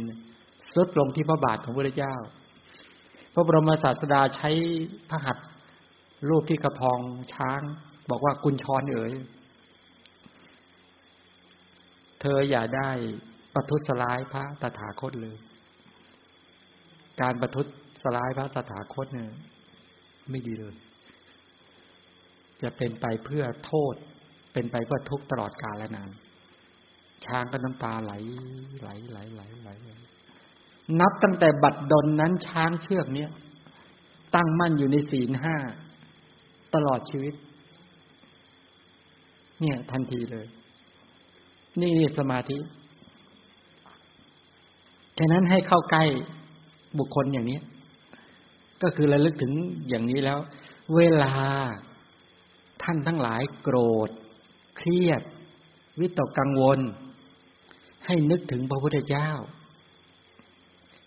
ซุดลงที่พระบาทของพระเจ้า พระบรมศาสดาใช้พระหัตถ์รูปที่กระพองช้าง บอกว่ากุญชรเอ๋ย เธออย่าได้ประทุษร้ายพระตถาคตเลย การประทุษสลายพระสถาคตเนี่ยไม่ดีเลย จะเป็นไปเพื่อโทษ เป็นไปเพื่อทุกตลอดกาลและนาน ช้างก็น้ำตาไหล ไหลไหลไหลไหลนับตั้งแต่บัดดลนั้นช้างเชือกเนี้ยตั้งมั่นอยู่ในศีลห้าตลอดชีวิต เนี่ย ทันทีเลย นี่สมาธิแค่นั้นให้เข้าใกล้บุคคลอย่างนี้ ก็คือระลึกถึงอย่างนี้แล้ว เวลาท่านทั้งหลายโกรธ เครียด วิตกกังวล ให้นึกถึงพระพุทธเจ้า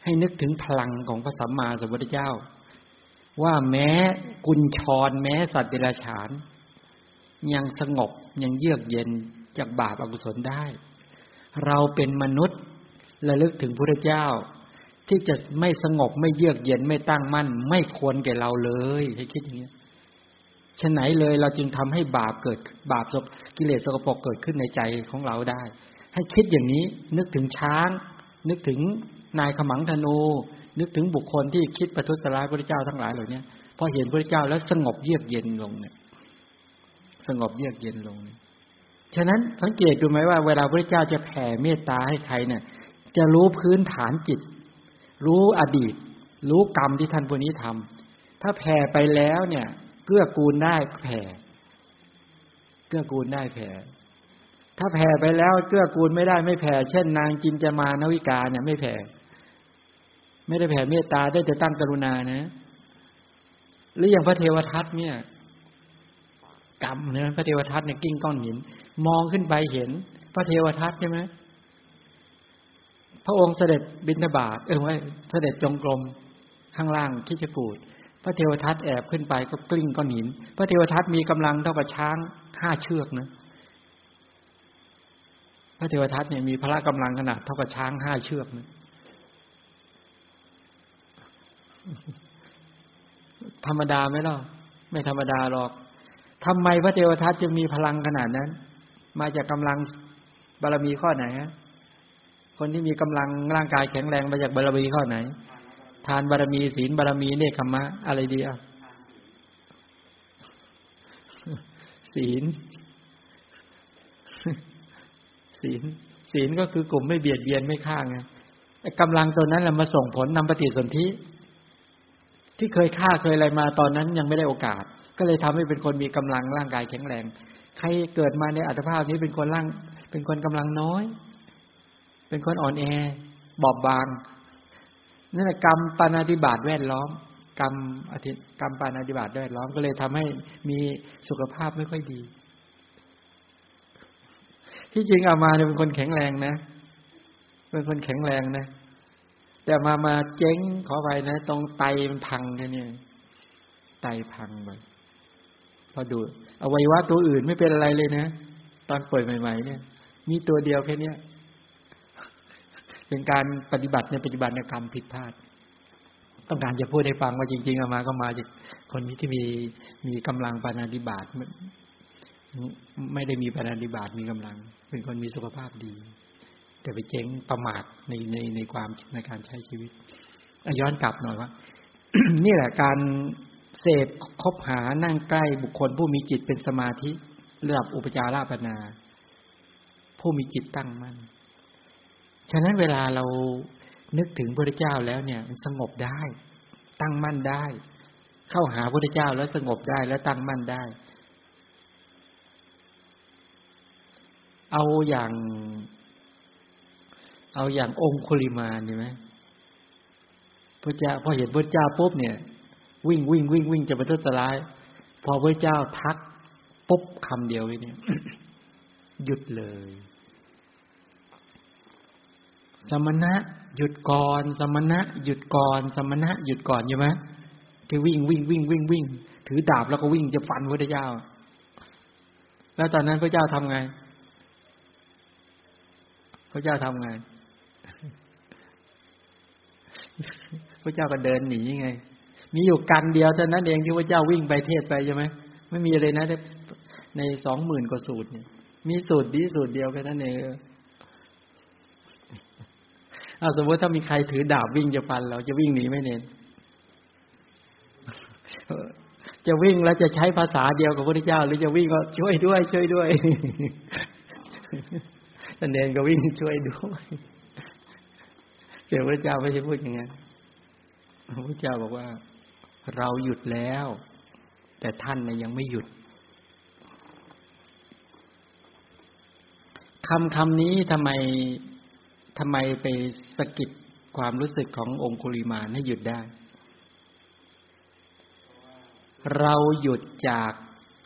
ให้นึกถึงพลังของพระสัมมาสัมพุทธเจ้า ว่าแม้กุญชรแม้สัตว์เดรัจฉาน ยังสงบยังเยือกเย็น จากบาปอกุศลได้ เราเป็นมนุษย์ระลึกถึงพระเจ้า ที่จะไม่สงบไม่เยือกเย็นไม่ตั้งมั่น ไม่ควรแก่เราเลยให้คิดอย่างนี้ฉะไหนเลยเราจึงทำให้บาปเกิดบาปกิเลสสกปรกเกิดขึ้นในใจของเราได้ ให้คิดอย่างนี้นึกถึงช้าง นึกถึงนายขมังธนู นึกถึงบุคคลที่คิดประทุษร้ายพระเจ้าทั้งหลายเหล่านี้พอเห็นพระเจ้าแล้วสงบเยือกเย็นลงเนี่ย สงบเยือกเย็นลง ฉะนั้นสังเกตดูไหมว่าเวลาพระเจ้าจะแผ่เมตตาให้ใครเนี่ย จะรู้พื้นฐานจิต รู้อดีต รู้กรรมที่ท่านพวกนี้ทำถ้าแผ่ไปแล้วเนี่ยเกื้อกูลได้แผ่เกื้อกูลได้แผ่ถ้าแผ่ไปแล้วเกื้อกูลไม่ได้ไม่แผ่ เช่น นางจินจามานวิกาเนี่ยไม่แผ่ ไม่ได้แผ่เมตตาได้แต่ตั้งกรุณานะ หรืออย่างพระเทวทัตเนี่ย กรรมเนี่ยพระเทวทัตเนี่ยกิ้งก้อนหิน มองขึ้นไปเห็น พระเทวทัตใช่ไหมพระองค์เสด็จบิณฑบาตเออไว้เสด็จจงกรมข้างล่างคิจกูด พระเทวทัตแอบขึ้นไปก็กลิ้งก้อนหิน พระเทวทัตมีกำลังเท่ากับช้างห้าเชือกนะ พระเทวทัตเนี่ยมีพละกำลังขนาดเท่ากับช้างห้าเชือกนะธรรมดาไหมล่ะไม่ธรรมดาหรอกทำไมพระเทวทัตจะมีพลังขนาดนั้น มาจากกำลังบารมีข้อไหนฮะคนที่มีกำลังร่างกายแข็งแรงมาจากบารมีข้อไหน ทานบารมีศีลบารมีเนคขมะ อะไรดีอะศีลศีลศีลก็คือกลุ่มไม่เบียดเบียนไม่ฆ่าไงกำลังตัวนั้นแหละมาส่งผลนำปฏิสนธิที่เคยฆ่าเคยอะไรมาตอนนั้นยังไม่ได้โอกาส ก็เลยทำให้เป็นคนมีกำลังร่างกายแข็งแรง ใครเกิดมาในอัตภาพนี้เป็นคนร่าง เป็นคนกำลังน้อย เป็นคนอ่อนแอ บอบบางนั่นแหละกรรมปานาติบาตแวดล้อม กรรมอธิกรรมปานาติบาตแวดล้อมก็เลยทำให้มีสุขภาพไม่ค่อยดี ที่จริงอามาเนี่ยเป็นคนแข็งแรงนะ เป็นคนแข็งแรงนะ แต่มามาเจ๊งขอไปนะ ตรงไตมันพังแค่นี้ไตพังไป พอดูอวัยวะตัวอื่นไม่เป็นอะไรเลยนะ ตอนป่วยใหม่ ๆ เนี่ย มีตัวเดียวแค่นี้ยเป็นการปฏิบัติในปฏิบัติในกรรมผิดพลาด ต้องการจะพูดให้ฟังว่าจริง ๆอามาก็มาจากคนนี้ที่มีมีกำลังปานาธิบาตไม่ได้มีปานาธิบาตมีกำลัง เป็นคนมีสุขภาพดี แต่ไปเจ๊งประมาทในในในความในการใช้ชีวิตย้อนกลับหน่อยว่านี่แหละการ เสพคบหานั่งใกล้บุคคล ผู้มีจิตเป็นสมาธิระดับอุปจาระปนา ผู้มีจิตตั้งมั่นฉะนั้นเวลาเรานึกถึงพระเจ้าแล้วเนี่ย มันสงบได้ ตั้งมั่นได้ เข้าหาพระเจ้าแล้วสงบได้แล้วตั้งมั่นได้ เอาอย่าง เอาอย่างองคุลิมาเห็นไหมพระเจ้าพอเห็นพระเจ้าปุ๊บเนี่ย วิ่งวิ่งวิ่งวิ่งจะไปทุสลาย พอพระเจ้าทักปุ๊บคำเดียวเนี่ยหยุดเลย สมณะ หยุดก่อน สมณะ หยุดก่อน สมณะ หยุดก่อนใช่ไหมที่วิ่งวิ่งวิ่งวิ่งวิ่ง ถือดาบแล้วก็วิ่งจะฟันพระเจ้า แล้วตอนนั้นพระเจ้าทำไง พระเจ้าทำไง พระเจ้าก็เดินหนีไง มีอยู่กันเดียวเท่านั้นเองที่พระเจ้าวิ่งไปเทศไปใช่ไหมไม่มีอะไรนะในสองหมื่นกว่าสูตรเนี่ยมีสูตรดีสูตรเดียวแค่นั้นเองเอาสมมติถ้ามีใครถือดาบวิ่งจะฟัน เราจะวิ่งหนีไหมเน้นจะวิ่งแล้วจะใช้ภาษาเดียวกับพระเจ้า หรือจะวิ่งก็ช่วยด้วย ช่วยด้วยท่านเนนก็วิ่งช่วยด้วยเจ้าพระเจ้าไม่ใช่พูดอย่างนั้นพระเจ้าบอกว่า เราหยุดแล้ว แต่ท่านนะยังไม่หยุดคำคำนี้ทำไมทำไมไปสะกิดความรู้สึกขององคุลิมาให้หยุดได้ เราหยุดจาก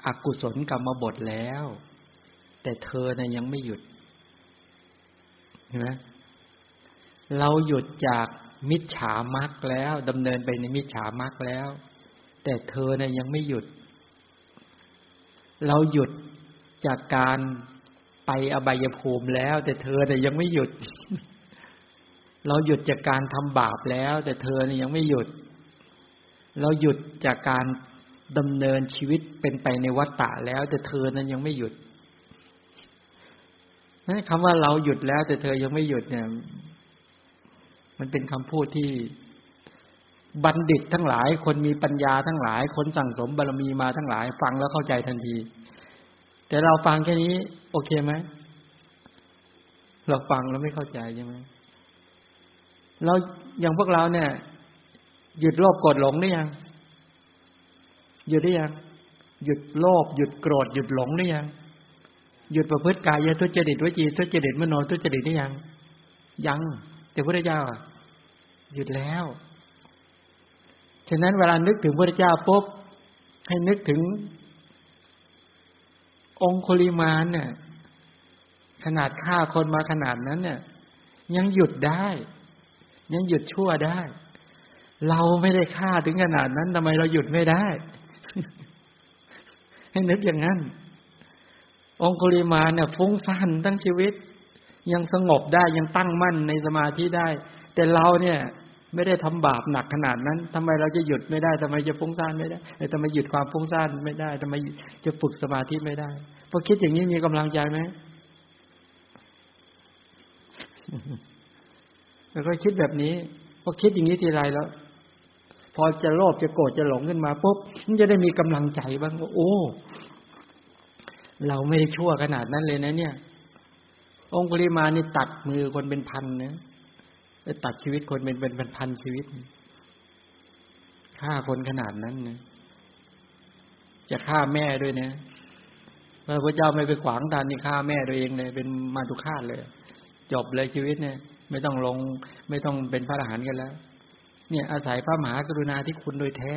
อากุศลกรรมบทแล้ว แต่เธอนะ่ยยังไม่หยุดเห็นไหมเราหยุดจาก มิจฉามักแล้วดำเนินไปในมิจฉามักแล้ว แต่เธอเนะ่ยยังไม่หยุด เราหยุดจากการไปอบายภูมิแล้ว แต่เธอแต่ยังไม่หยุด เราหยุดจากการทำบาปแล้ว แต่เธอเนี่ยยังไม่หยุด เราหยุดจากการดำเนินชีวิตเป็นไปในวัฏฏะแล้ว แต่เธอนั้นยังไม่หยุดคำว่าเราหยุดแล้ว แต่เธอยังไม่หยุดเนี่ย มันเป็นคำพูดที่บัณฑิตทั้งหลาย คนมีปัญญาทั้งหลาย คนสั่งสมบารมีมาทั้งหลาย ฟังแล้วเข้าใจทันที แต่เราฟังแค่นี้ โอเคไหมเราฟังแล้วไม่เข้าใจใช่ไหมเราอย่างพวกเราเนี่ย หยุดโลภโกรธหลงได้ยังหยุดได้ยังหยุดโลภหยุดโกรธหยุดหลงได้ยังหยุดประพฤติกายทุจริตวจีทุจริตมโนทุจริตได้ยังยังแต่พระเจ้า หยุดแล้ว ฉะนั้นเวลานึกถึงพระเจ้าปุ๊บให้นึกถึง องคุลิมานเนี่ยขนาดฆ่าคนมาขนาดนั้นเนี่ย ยังหยุดได้ ยังหยุดชั่วได้ เราไม่ได้ฆ่าถึงขนาดนั้นทำไมเราหยุดไม่ได้ ให้นึกอย่างนั้น องคุลิมาเนี่ยฟุ้งซ่านทั้งชีวิต ยังสงบได้ยังตั้งมั่นในสมาธิได้ แต่เราเนี่ย ไม่ได้ทำบาปหนักขนาดนั้นทำไมเราจะหยุดไม่ได้ทำไมจะฟุ้งซ่านไม่ได้ทำไมหยุดความฟุ้งซ่านไม่ได้ทำไมจะฝึกสมาธิไม่ได้พอคิดอย่างนี้มีกำลังใจไหมแล้วก็คิดแบบนี้พอคิดอย่างนี้ทีไรแล้ว พอจะโลภจะโกรธจะหลงขึ้นมาปุ๊บมันจะได้มีกำลังใจบ้างว่าโอ้ เราไม่ได้ชั่วขนาดนั้นเลยนะ เนี่ย องคุลิมานี่ตัดมือคนเป็นพันนะ ตัดชีวิตคนเป็นเป็นพันชีวิตฆ่าคนขนาดนั้นนะจะฆ่าแม่ด้วยนะพระพุทธเจ้าไม่ไปขวางทานนี่ฆ่าแม่ตัวเองเลย เป็นมาตุฆาตเลย จบเลยชีวิตเนี่ย ไม่ต้องลง ไม่ต้องเป็นพระอรหันต์กันแล้ว เนี่ย อาศัยพระมหากรุณาที่คุณโดยแท้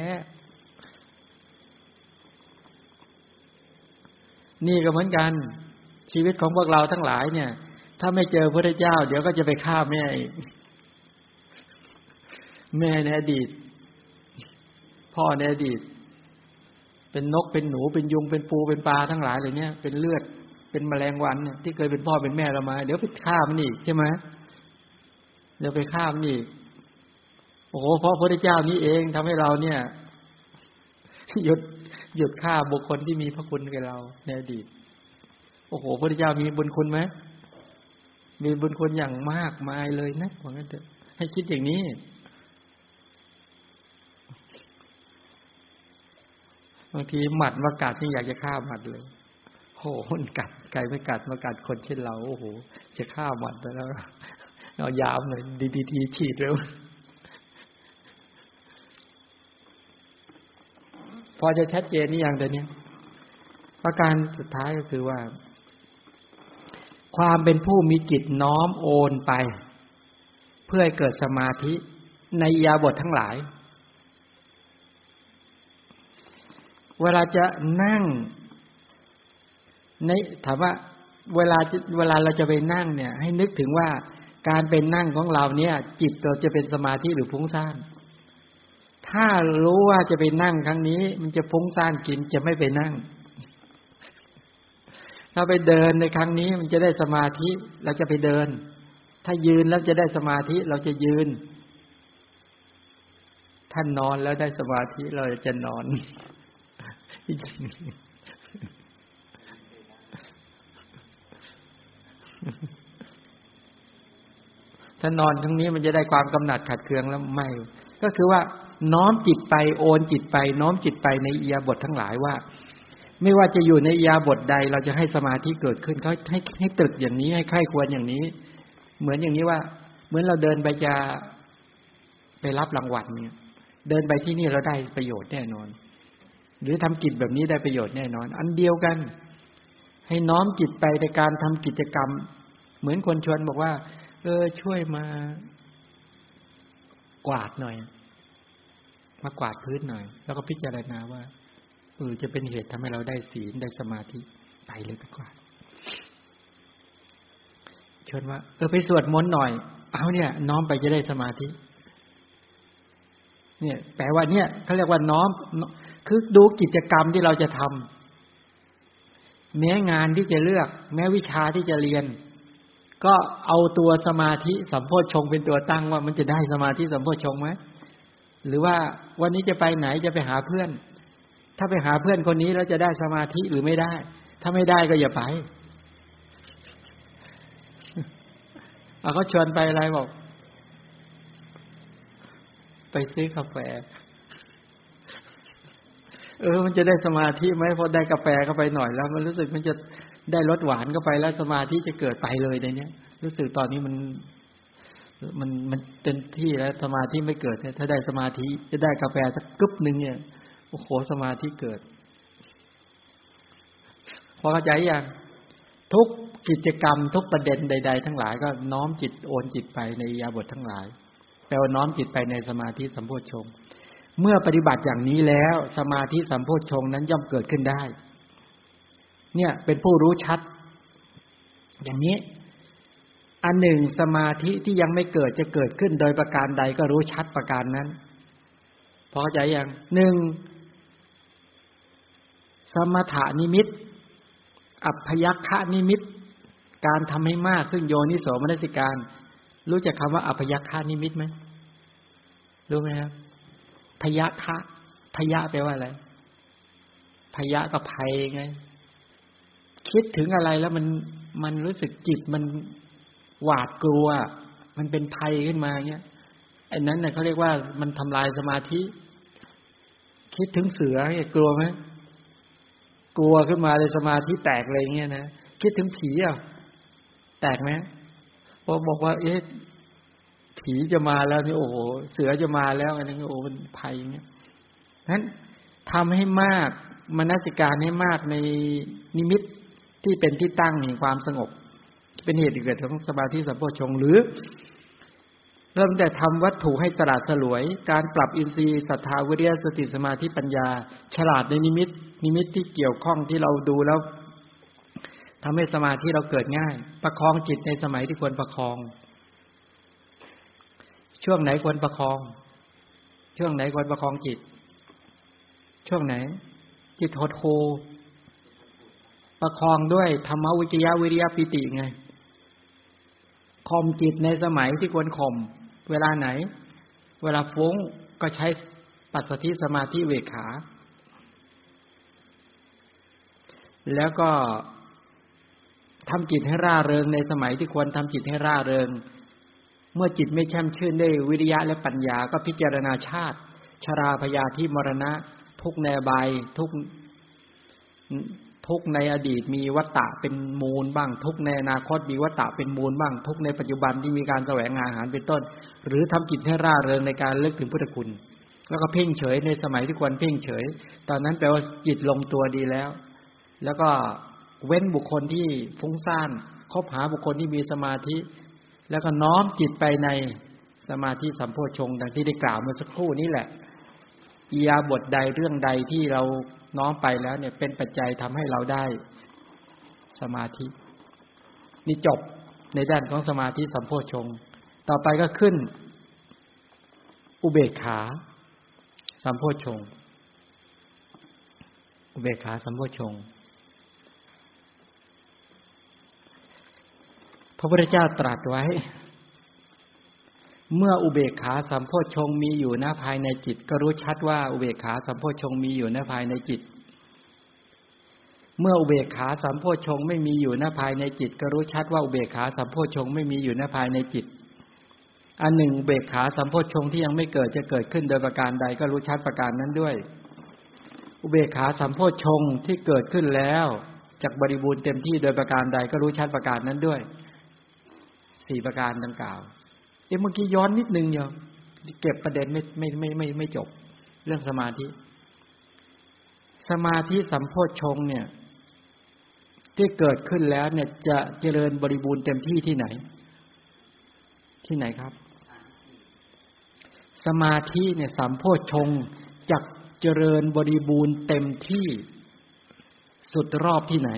นี่ก็เหมือนกัน ชีวิตของพวกเราทั้งหลายเนี่ย ถ้าไม่เจอพระเจ้า เดี๋ยวก็จะไปฆ่าแม่อีก แม่ในอดีต พ่อในอดีต เป็นนกเป็นหนูเป็นยุงเป็นปูเป็นปลาทั้งหลายเลยเนี่ยเป็นเลือดเป็นแมลงวันเนี่ยที่เคยเป็นพ่อเป็นแม่เรามา เดี๋ยวไปฆ่ามันอีกใช่ไหมเดี๋ยวไปฆ่ามันอีกโอ้โหเพราะพระพุทธเจ้านี้เองทำให้เราเนี่ย หยุดหยุดฆ่าบุคคลที่มีพระคุณกับเราในอดีต โอ้โหพระพุทธเจ้ามีบุญคุณไหมมีบุญคุณอย่างมากมายเลยนะว่างั้นเถอะให้คิดอย่างนี้ บางทีหมัดมากัดนี่อยากจะฆ่าหมัดเลยโหมันกัดไก่ไม่กัดมากัดคนเช่นเราโอ้โหจะฆ่าหมัดแล้วเอายาวหน่อยดีดีทีฉีดเร็วพอจะชัดเจนนี่อย่างเดียวนี้ประการสุดท้ายก็คือว่า ความเป็นผู้มีจิตน้อมโอนไป เพื่อให้เกิดสมาธิในยาบททั้งหลาย เวลาจะนั่งในถามว่าเวลาเวลาเราจะไปนั่งเนี่ย ให้นึกถึงว่าการเป็นนั่งของเราเนี่ย จิตเราจะเป็นสมาธิหรือฟุ้งซ่านถ้ารู้ว่าจะไปนั่งครั้งนี้ มันจะฟุ้งซ่านกินจะไม่ไปนั่ง ถ้าไปเดินในครั้งนี้มันจะได้สมาธิเราจะไปเดิน ถ้ายืนแล้วจะได้สมาธิเราจะยืน ท่านนอนแล้วได้สมาธิเราจะนอน ถ้านอนครั้งนี้มันจะได้ความกำหนัดขัดเคืองแล้วไม่ ก็คือว่า น้อมจิตไปโอนจิตไป น้อมจิตไปในอียาบททั้งหลายว่า ไม่ว่าจะอยู่ในอียาบทใด เราจะให้สมาธิเกิดขึ้นเขาให้ให้ตรึกอย่างนี้ให้ใคร่ควรอย่างนี้ เหมือนอย่างนี้ว่า เหมือนเราเดินไปจะไปรับรางวัลเนี่ย เดินไปที่นี่เราได้ประโยชน์แน่นอน หรือทำกิจแบบนี้ได้ประโยชน์แน่นอน อันเดียวกัน ให้น้อมจิตไปในการทำกิจกรรม เหมือนคนชวนบอกว่า เออช่วยมากวาดหน่อย มากวาดพื้นหน่อย แล้วก็พิจารณาว่าเออจะเป็นเหตุทำให้เราได้ศีลได้สมาธิไปเลยไปกวาดชวนว่า เออไปสวดมนต์หน่อย เอาเนี่ย น้อมไปจะได้สมาธิ เนี่ย แปลว่าเนี่ยเขาเรียกว่าน้อม คือดูกิจกรรมที่เราจะทำแม้งานที่จะเลือก แม้วิชาที่จะเรียน ก็เอาตัวสมาธิสัมโพชงเป็นตัวตั้งว่ามันจะได้สมาธิสัมโพชงไหมหรือว่าวันนี้จะไปไหนจะไปหาเพื่อน ถ้าไปหาเพื่อนคนนี้แล้วจะได้สมาธิหรือไม่ได้ ถ้าไม่ได้ก็อย่าไปเอาเขาชวนไปอะไรบอก ไปซื้อกาแฟ เออ มันจะได้สมาธิไหมพอได้กาแฟเข้าไปหน่อยแล้ว มันรู้สึกมันจะได้รสหวานเข้าไปแล้วสมาธิจะเกิดไปเลยในนี้รู้สึกตอนนี้มัน มันมันเต็มที่แล้วสมาธิไม่เกิดถ้าได้สมาธิจะได้กาแฟสักกึ๊บหนึ่งเนี่ยโอ้โหสมาธิเกิด พอเข้าใจยังทุกกิจกรรมทุกประเด็นใด ๆ ทั้งหลายก็น้อมจิตโอนจิตไปในยาบททั้งหลายแปลว่าน้อมจิตไปในสมาธิสัมโพชฌง เมื่อปฏิบัติอย่างนี้แล้วสมาธิสัมโพชฌงนั้นย่อมเกิดขึ้นได้ เนี่ยเป็นผู้รู้ชัด อย่างนี้ อันหนึ่งสมาธิที่ยังไม่เกิดจะเกิดขึ้นโดยประการใดก็รู้ชัดประการนั้นพอใจอย่างหนึ่งสมถานิมิต อัพยัคคะนิมิต การทำให้มากซึ่งโยนิโสมนสิการ รู้จักคำว่าอัพยัคคะนิมิตไหมรู้ไหมครับ พยัคะพยะแปลว่าอะไรพยะก็ภัยไง คิดถึงอะไรแล้วมันมันรู้สึกจิตมันหวาดกลัว มันเป็นภัยขึ้นมาเงี้ยไอ้นั้นเน่ยเขาเรียกว่ามันทำลายสมาธิ คิดถึงเสือเนี่ยกลัวไหมกลัวขึ้นมาเลยสมาธิแตกเลยเงี้ยนะคิดถึงผีอะแตกไหมพอบอกว่า เอ๊ะ ผีจะมาแล้วนี่โอ้โหเสือจะมาแล้วอันนี้โอ้มันภัยเงี้ยนั้นทำให้มากมนสิการให้มากในนิมิตที่เป็นที่ตั้งแห่งความสงบ เป็นเหตุเกิดของสมาธิสัมโพชงหรือ เริ่มแต่ทำวัตถุให้สลาดสลวย การปรับอินทรีย์ศรัทธาวิริยสติสมาธิปัญญา ฉลาดในนิมิต นิมิตที่เกี่ยวข้องที่เราดูแล้วทำให้สมาธิเราเกิดง่าย ประคองจิตในสมัยที่ควรประคอง ช่วงไหนควรประคอง ช่วงไหนควรประคองจิต ช่วงไหน จิตหดโหประคองด้วยธรรมวิจยะวิริยปิติไงข่มจิตในสมัยที่ควรข่มเวลาไหน เวลาฟุ้งก็ใช้ปัสสติสมาธิเวขา แล้วก็ทำจิตให้ร่าเริงในสมัยที่ควรทำจิตให้ร่าเริง เมื่อจิตไม่แช่มชื่นด้วยวิริยะและปัญญาก็พิจารณาชาติ ชราพยาธิมรณะ ทุกในบายทุกทุกในอดีตมีวัตตะเป็นมูลบ้าง ทุกในอนาคตมีวัตตะเป็นมูลบ้าง ทุกในปัจจุบันที่มีการแสวงอาหารเป็นต้น หรือทำจิตให้ร่าเริงในการเลิกถึงพุทธคุณ แล้วก็เพ่งเฉยในสมัยที่ควรเพ่งเฉย ตอนนั้นแปลว่าจิตลงตัวดีแล้ว แล้วก็เว้นบุคคลที่ฟุ้งซ่านคบหาบุคคลที่มีสมาธิ แล้วก็น้อมจิตไปในสมาธิสัมโพชงดังที่ได้กล่าวเมื่อสักครู่นี้แหละอียาบทใดเรื่องใดที่เราน้อมไปแล้วเนี่ยเป็นปัจจัยทำให้เราได้สมาธิ นี่จบในด้านของสมาธิสัมโพชง ต่อไปก็ขึ้น อุเบกขาสัมโพชง อุเบกขาสัมโพชง ระพุทธเจ้าตรัสไว้ เมื่ออุเบกขาสัมโพชงมีอยู่น้าภายในจิต ก็รู้ชัดว่าอุเบกขาสัมโพชงมีอยู่น้าภายในจิต เมื่ออุเบกขาสัมโพชงไม่มีอยู่น้าภายในจิต ก็รู้ชัดว่าอุเบกขาสัมโพชงไม่มีอยู่น้าภายในจิต อันหนึ่งอุเบกขาสัมโพชงที่ยังไม่เกิดจะเกิดขึ้นโดยประการใดก็รู้ชัดประการนั้นด้วย อุเบกขาสัมโพชงที่เกิดขึ้นแล้วจากบริบูรณ์เต็มที่โดยประการใดก็รู้ชัดประการนั้นด้วย สี่ประการดังกล่าวเดี๋ยวเมื่อกี้ย้อนนิดนึงเดียวเก็บประเด็นไม่ไม่ไม่ไม่ไม่จบ เรื่องสมาธิ สมาธิสัมโพชฌงเนี่ย ที่เกิดขึ้นแล้วเนี่ยจะเจริญบริบูรณ์เต็มที่ที่ไหน ที่ไหนครับ สมาธิเนี่ยสัมโพชฌงจากเจริญบริบูรณ์เต็มที่สุดรอบที่ไหน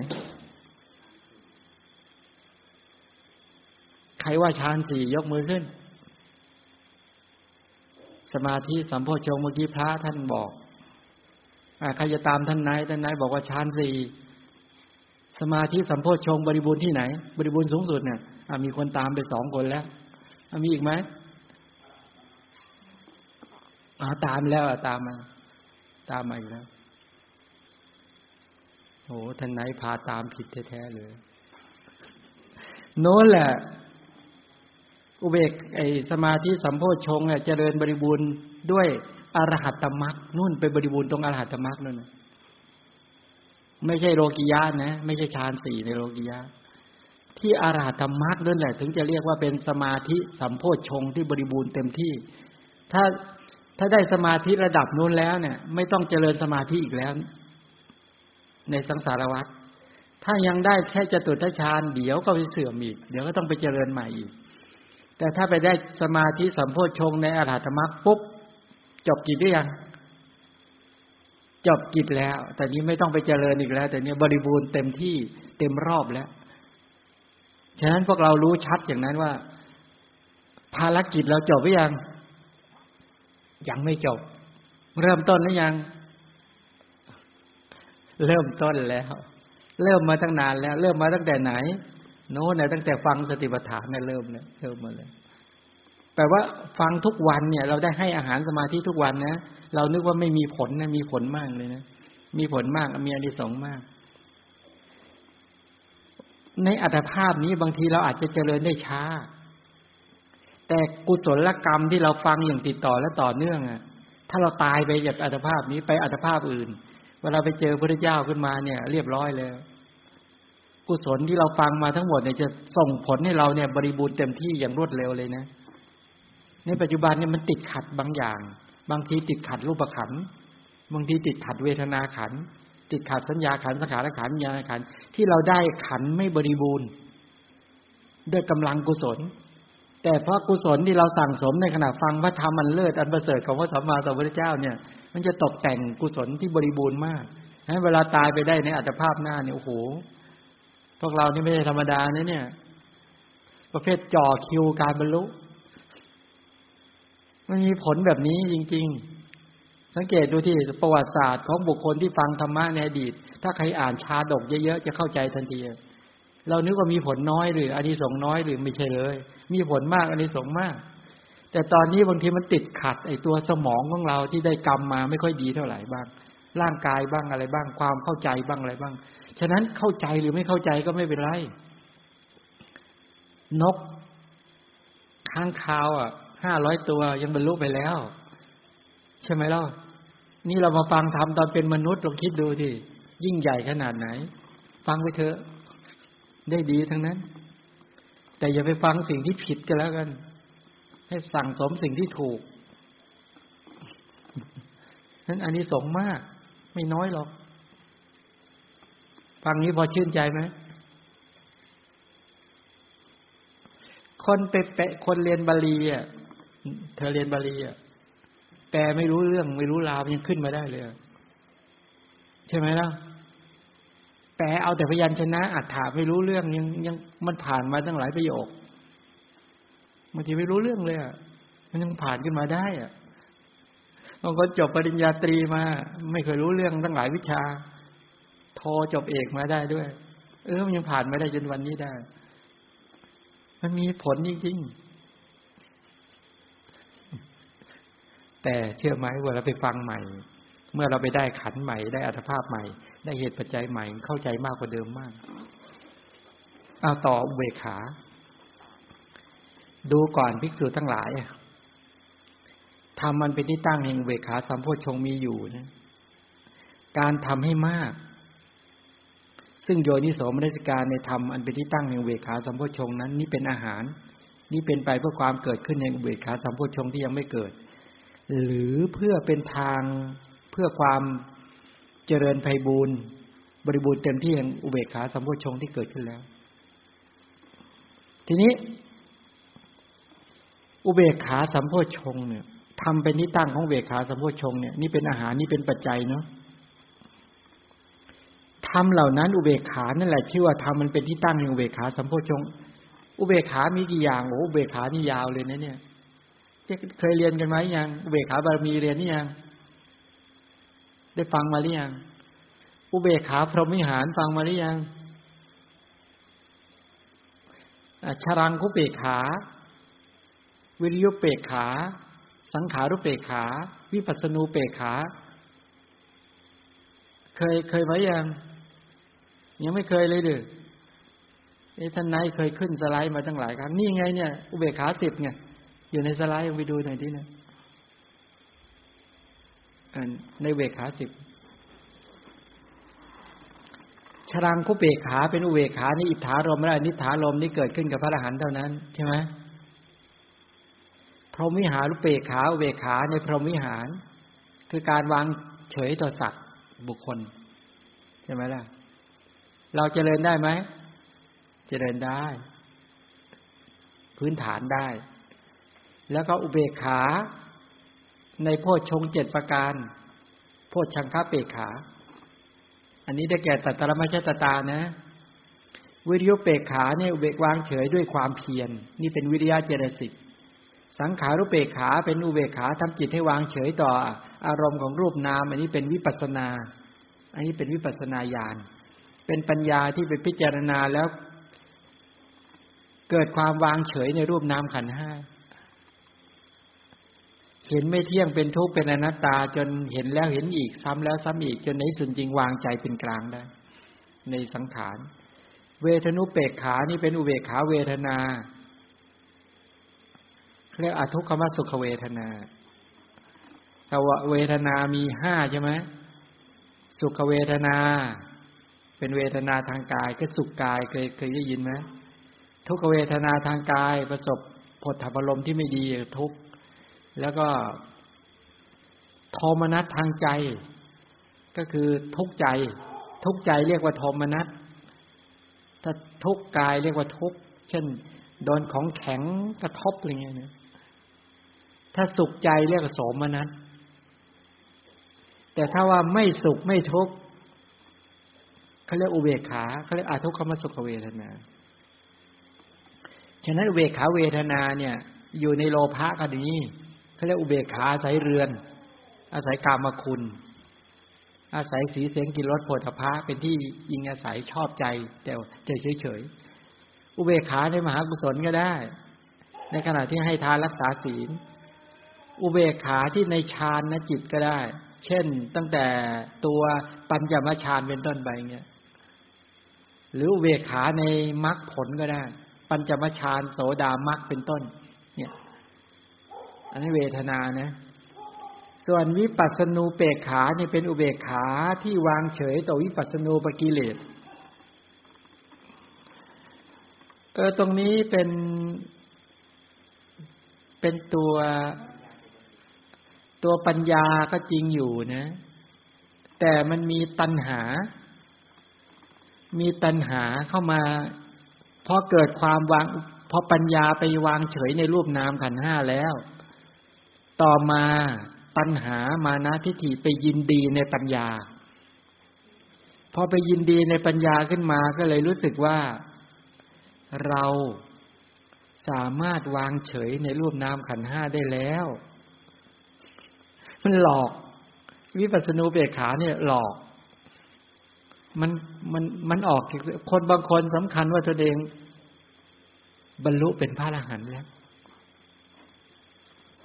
ใครว่าฌานสี่ยกมือขึ้น สมาธิสัมโพชงเมื่อกี้พระท่านบอกอใครจะตามท่านไหนท่านไหนบอกว่าฌานสี่สมาธิสัมโพชงบริบูรณ์ที่ไหน บริบูรณ์สูงสุดเนี่ยมีคนตามไปสองคนแล้วมีอีกไหมตามแล้วตามมา ตามมาอยู่แล้วโอ้ท่านไหนพาตามผิดแท้ๆเลยโน้นแหละ อุเบกไอสมาธิสัมโพชงเนี่ยเจริญบริบูรณ์ด้วยอรหัตตมรรคนู่นไปบริบูรณ์ตรงอรหัตตมรรคนั่นไม่ใช่โลกิยะนะ ไม่ใช่ฌานสี่ในโลกิยะที่อรหัตมรรคนั่นแหละ ถึงจะเรียกว่าเป็นสมาธิสัมโพชงที่บริบูรณ์เต็มที่ ถ้าถ้าได้สมาธิระดับนู้นแล้วเนี่ย ไม่ต้องเจริญสมาธิอีกแล้ว ในสังสารวัฏถ้ายังได้แค่จตุทัชฌานเดี๋ยวก็ไปเสื่อมอีก เดี๋ยวก็ต้องไปเจริญใหม่อีก แต่ถ้าไปได้สมาธิสัมโพชงในอรหัตมรรคปุ๊บ จบกิจหรือยัง จบกิจแล้ว แต่นี้ไม่ต้องไปเจริญอีกแล้ว แต่นี้บริบูรณ์เต็มที่เต็มรอบแล้ว ฉะนั้นพวกเรารู้ชัดอย่างนั้นว่า ภารกิจเราจบหรือยัง ยังไม่จบ เริ่มต้นหรือยัง เริ่มต้นแล้ว เริ่มมาตั้งนานแล้ว เริ่มมาตั้งแต่ไหน โน้นเนี่ยตั้งแต่ฟังสติปัฏฐานเนี่ยเริ่มเลยเริ่มมาเลยแปลว่าฟังทุกวันเนี่ย เราได้ให้อาหารสมาธิทุกวันนะเรานึกว่าไม่มีผลนะมีผลมากเลยนะมีผลมากมีอนิสงส์มาก ในอัตภาพนี้บางทีเราอาจจะเจริญได้ช้า แต่กุศลกรรมที่เราฟังอย่างติดต่อและต่อเนื่องอะ ถ้าเราตายไปจากอัตภาพนี้ไปอัตภาพอื่น เวลาไปเจอพระเจ้าขึ้นมาเนี่ย เรียบร้อยแล้ว กุศลที่เราฟังมาทั้งหมดเนี่ยจะส่งผลให้เราเนี่ยบริบูรณ์เต็มที่อย่างรวดเร็วเลยนะ ในปัจจุบันเนี่ยมันติดขัดบางอย่าง บางทีติดขัดรูปขันบางทีติดขัดเวทนาขันติดขัดสัญญาขันสังขารขันญาณขันที่เราได้ขันไม่บริบูรณ์ ด้วยกำลังกุศล แต่เพราะกุศลที่เราสั่งสมในขณะฟังพระธรรมมันเลิศอันประเสริฐของพระสัมมาสัมพุทธเจ้าเนี่ย มันจะตกแต่งกุศลที่บริบูรณ์มากให้เวลาตายไปได้ในอัตภาพหน้าเนี่ยโอ้โห พวกเรานี่ไม่ใช่ธรรมดานะเนี่ย ประเภทจ่อคิวการบรรลุมันมีผลแบบนี้จริง ๆ สังเกตดูที่ประวัติศาสตร์ของบุคคลที่ฟังธรรมะในอดีต ถ้าใครอ่านชาดกเยอะๆจะเข้าใจทันทีเรานึกว่ามีผลน้อยหรืออานิสงส์น้อยหรือไม่ใช่เลย มีผลมากอานิสงส์มาก แต่ตอนนี้บางทีมันติดขัดไอตัวสมองของเราที่ได้กรรมมาไม่ค่อยดีเท่าไหร่บ้าง ร่างกายบ้างอะไรบ้างความเข้าใจบ้างอะไรบ้าง ฉะนั้นเข้าใจหรือไม่เข้าใจก็ไม่เป็นไร นกข้างคาวอะห้าร้อยตัวยังบรรลุไปแล้ว ใช่ไหมล่ะนี่เรามาฟังธรรมตอนเป็นมนุษย์ลองคิดดูที่ยิ่งใหญ่ขนาดไหน ฟังไปเถอะ ได้ดีทั้งนั้น แต่อย่าไปฟังสิ่งที่ผิดกันแล้วกัน ให้สั่งสมสิ่งที่ถูกนั้นอันนี้สงมาก ไม่น้อยหรอก ฟังนี้พอชื่นใจไหมคนไปเปะคนเรียนบาลีอะเธอเรียนบาลีอะแปลไม่รู้เรื่องไม่รู้ราวยังขึ้นมาได้เลยใช่ไหมล่ะแปลเอาแต่พยัญชนะอัฏฐาไม่รู้เรื่องยังยังมันผ่านมาตั้งหลายประโยคบางทีไม่รู้เรื่องเลยอะมันยังผ่านขึ้นมาได้อะบางคนจบปริญญาตรีมา ไม่เคยรู้เรื่องตั้งหลายวิชา โทจบเอกมาได้ด้วย เออมันยังผ่านมาได้จนวันนี้ได้ มันมีผลจริงๆแต่เชื่อไหมว่าเราไปฟังใหม่ เมื่อเราไปได้ขันใหม่ ได้อัตภาพใหม่ ได้เหตุปัจจัยใหม่เข้าใจมากกว่าเดิมมากเอาต่อเวขา ดูก่อนภิกษุทั้งหลายทำมันเป็นที่ตั้งแห่งเวขาสัมโพชงมีอยู่นะ การทำให้มาก ซึ่งโยนิโสมนสิการในธรรมอันเป็นที่ตั้งแห่งเวขาสัมโพชงนั้น นี่เป็นอาหาร นี่เป็นไปเพื่อความเกิดขึ้นแห่งเวขาสัมโพชงที่ยังไม่เกิด หรือเพื่อเป็นทางเพื่อความเจริญไพบูรณ์บริบูรณ์เต็มที่แห่งอุเบกขาสัมโพชงที่เกิดขึ้นแล้ว ทีนี้ อุเบกขาสัมโพชงเนี่ยทำเป็นนิตั้งของอุเบขาสัมโพชงเนี่ยนี่เป็นอาหารนี่เป็นปัจจัยเนาะ ทำเหล่านั้น อุเบกขานั่นแหละชื่อว่าทำมันเป็นที่ตั้งแห่งอุเบกขาสัมโพชงอุเบกขามีกี่อย่างโอ้อุเบกขานี่ยาวเลยนะเนี่ยเคยเรียนกันไหมยังอุเบกขาบารมีเรียนนี่ยัง ได้ฟังมาหรือยังอุเบกขาพรหมิหารฟังมาหรือยังชรังคุเปกขา วิริยุเปกขา สังขารุเปกขา วิปัสสนูเปกขา เคยเคยไหมยัง ยังไม่เคยเลยดือท่านนายเคยขึ้นสไลด์มาตั้งหลายครั้งนี่ไงเนี่ย อุเบกขาสิบไงอยู่ในสไลด์ลองไปดูหน่อยที่นะในเวขาสิบชรังคุเบกขาเป็นอุเบกขานี่อิทธารมไม่ได้นิธารมนี่เกิดขึ้นกับพระอรหันต์เท่านั้นใช่ไหมพรหมวิหารุเบกขาอุเบกขาในพรหมวิหาร คือการวางเฉยต่อสัตว์บุคคล ใช่ไหมล่ะ เราจเจริญได้ไหมเจริญได้ พื้นฐานได้ แล้วก็อุเบกขา ในโพชฌงเจ็ดประการ โพชชังคาเปกขา อันนี้ได้แก่ตัตรมชตตานะวิริยุเปกขาเนี่ยอุเบกวางเฉยด้วยความเพียรนี่เป็นวิริยะเจรสิกสังขารุเปกขาเป็นอุเบกขาทำจิตให้วางเฉยต่อ อารมณ์ของรูปนาม อันนี้เป็นวิปัสนา อันนี้เป็นวิปัสนาญาณ เป็นปัญญาที่ไปพิจารณาแล้ว เกิดความวางเฉยในรูปนามขันห้าเห็นไม่เที่ยงเป็นทุกข์เป็นอนัตตา จนเห็นแล้วเห็นอีกซ้ำแล้วซ้ำอีกจนในส่วนจริงวางใจเป็นกลางได้ ในสังขาร เวทนุเปกขานี่เป็นอุเบกขาเวทนาเรียกอทุกขมสุขเวทนาแต่ว่าเวทนามีห้าใช่ไหมสุขเวทนา เป็นเวทนาทางกายก็สุขกายเคยเคยได้ยินไหมทุกเวทนาทางกายประสบผลถับอารมณ์ที่ไม่ดีทุกแล้วก็โทมนัสทางใจ ก็คือทุกใจ ทุกใจเรียกว่าโทมนัสถ้าทุกกายเรียกว่าทุกเช่นโดนของแข็งกระทบอะไรเงี้ยนะถ้าสุขใจเรียกว่าโสมนัสแต่ถ้าว่าไม่สุขไม่ทุกข์ เขาเรียกอุเบกขาเขาเรียกอาทุกขมสุขเวทนา ฉะนั้นอุเบกขาเวทนาเนี่ย อยู่ในโลภะก็ดีเขาเรียกอุเบกขาอาศัยเรือน อาศัยกามคุณ อาศัยสีเสียงกินรสโผฏฐะเป็นที่ยิงอาศัยชอบใจ แต่ใจเฉยๆอุเบกขาในมหากุศลก็ได้ ในขณะที่ให้ทานรักษาศีล อุเบกขาที่ในฌานนจิตก็ได้ เช่นตั้งแต่ตัวปัญจมฌานเป็นต้นไปเงี้ย หรือเบกขาในมรรคผลก็ได้ ปัญจมชานโสดามักเป็นต้น เนี่ย อันนี้เวทนานะ ส่วนวิปัสสนูเปกขาเนี่ยเป็นอุเบกขาที่วางเฉยต่อวิปัสสนูปกิเลสเออตรงนี้เป็นเป็นตัวตัวปัญญาก็จริงอยู่นะ แต่มันมีตัณหา มีตัณหาเข้ามาพอเกิดความวางพอปัญญาไปวางเฉยในรูปนามขันห้าแล้ว ต่อมาปัญหามานะทิฏฐิไปยินดีในปัญญา พอไปยินดีในปัญญาขึ้นมาก็เลยรู้สึกว่าเราสามารถวางเฉยในรูปนามขันห้าได้แล้ว มันหลอก วิปัสสนูเบกขาเนี่ยหลอก มันมันมันออกคนบางคนสำคัญว่าตัวเอง บรรลุเป็นพระอรหันต์แล้ว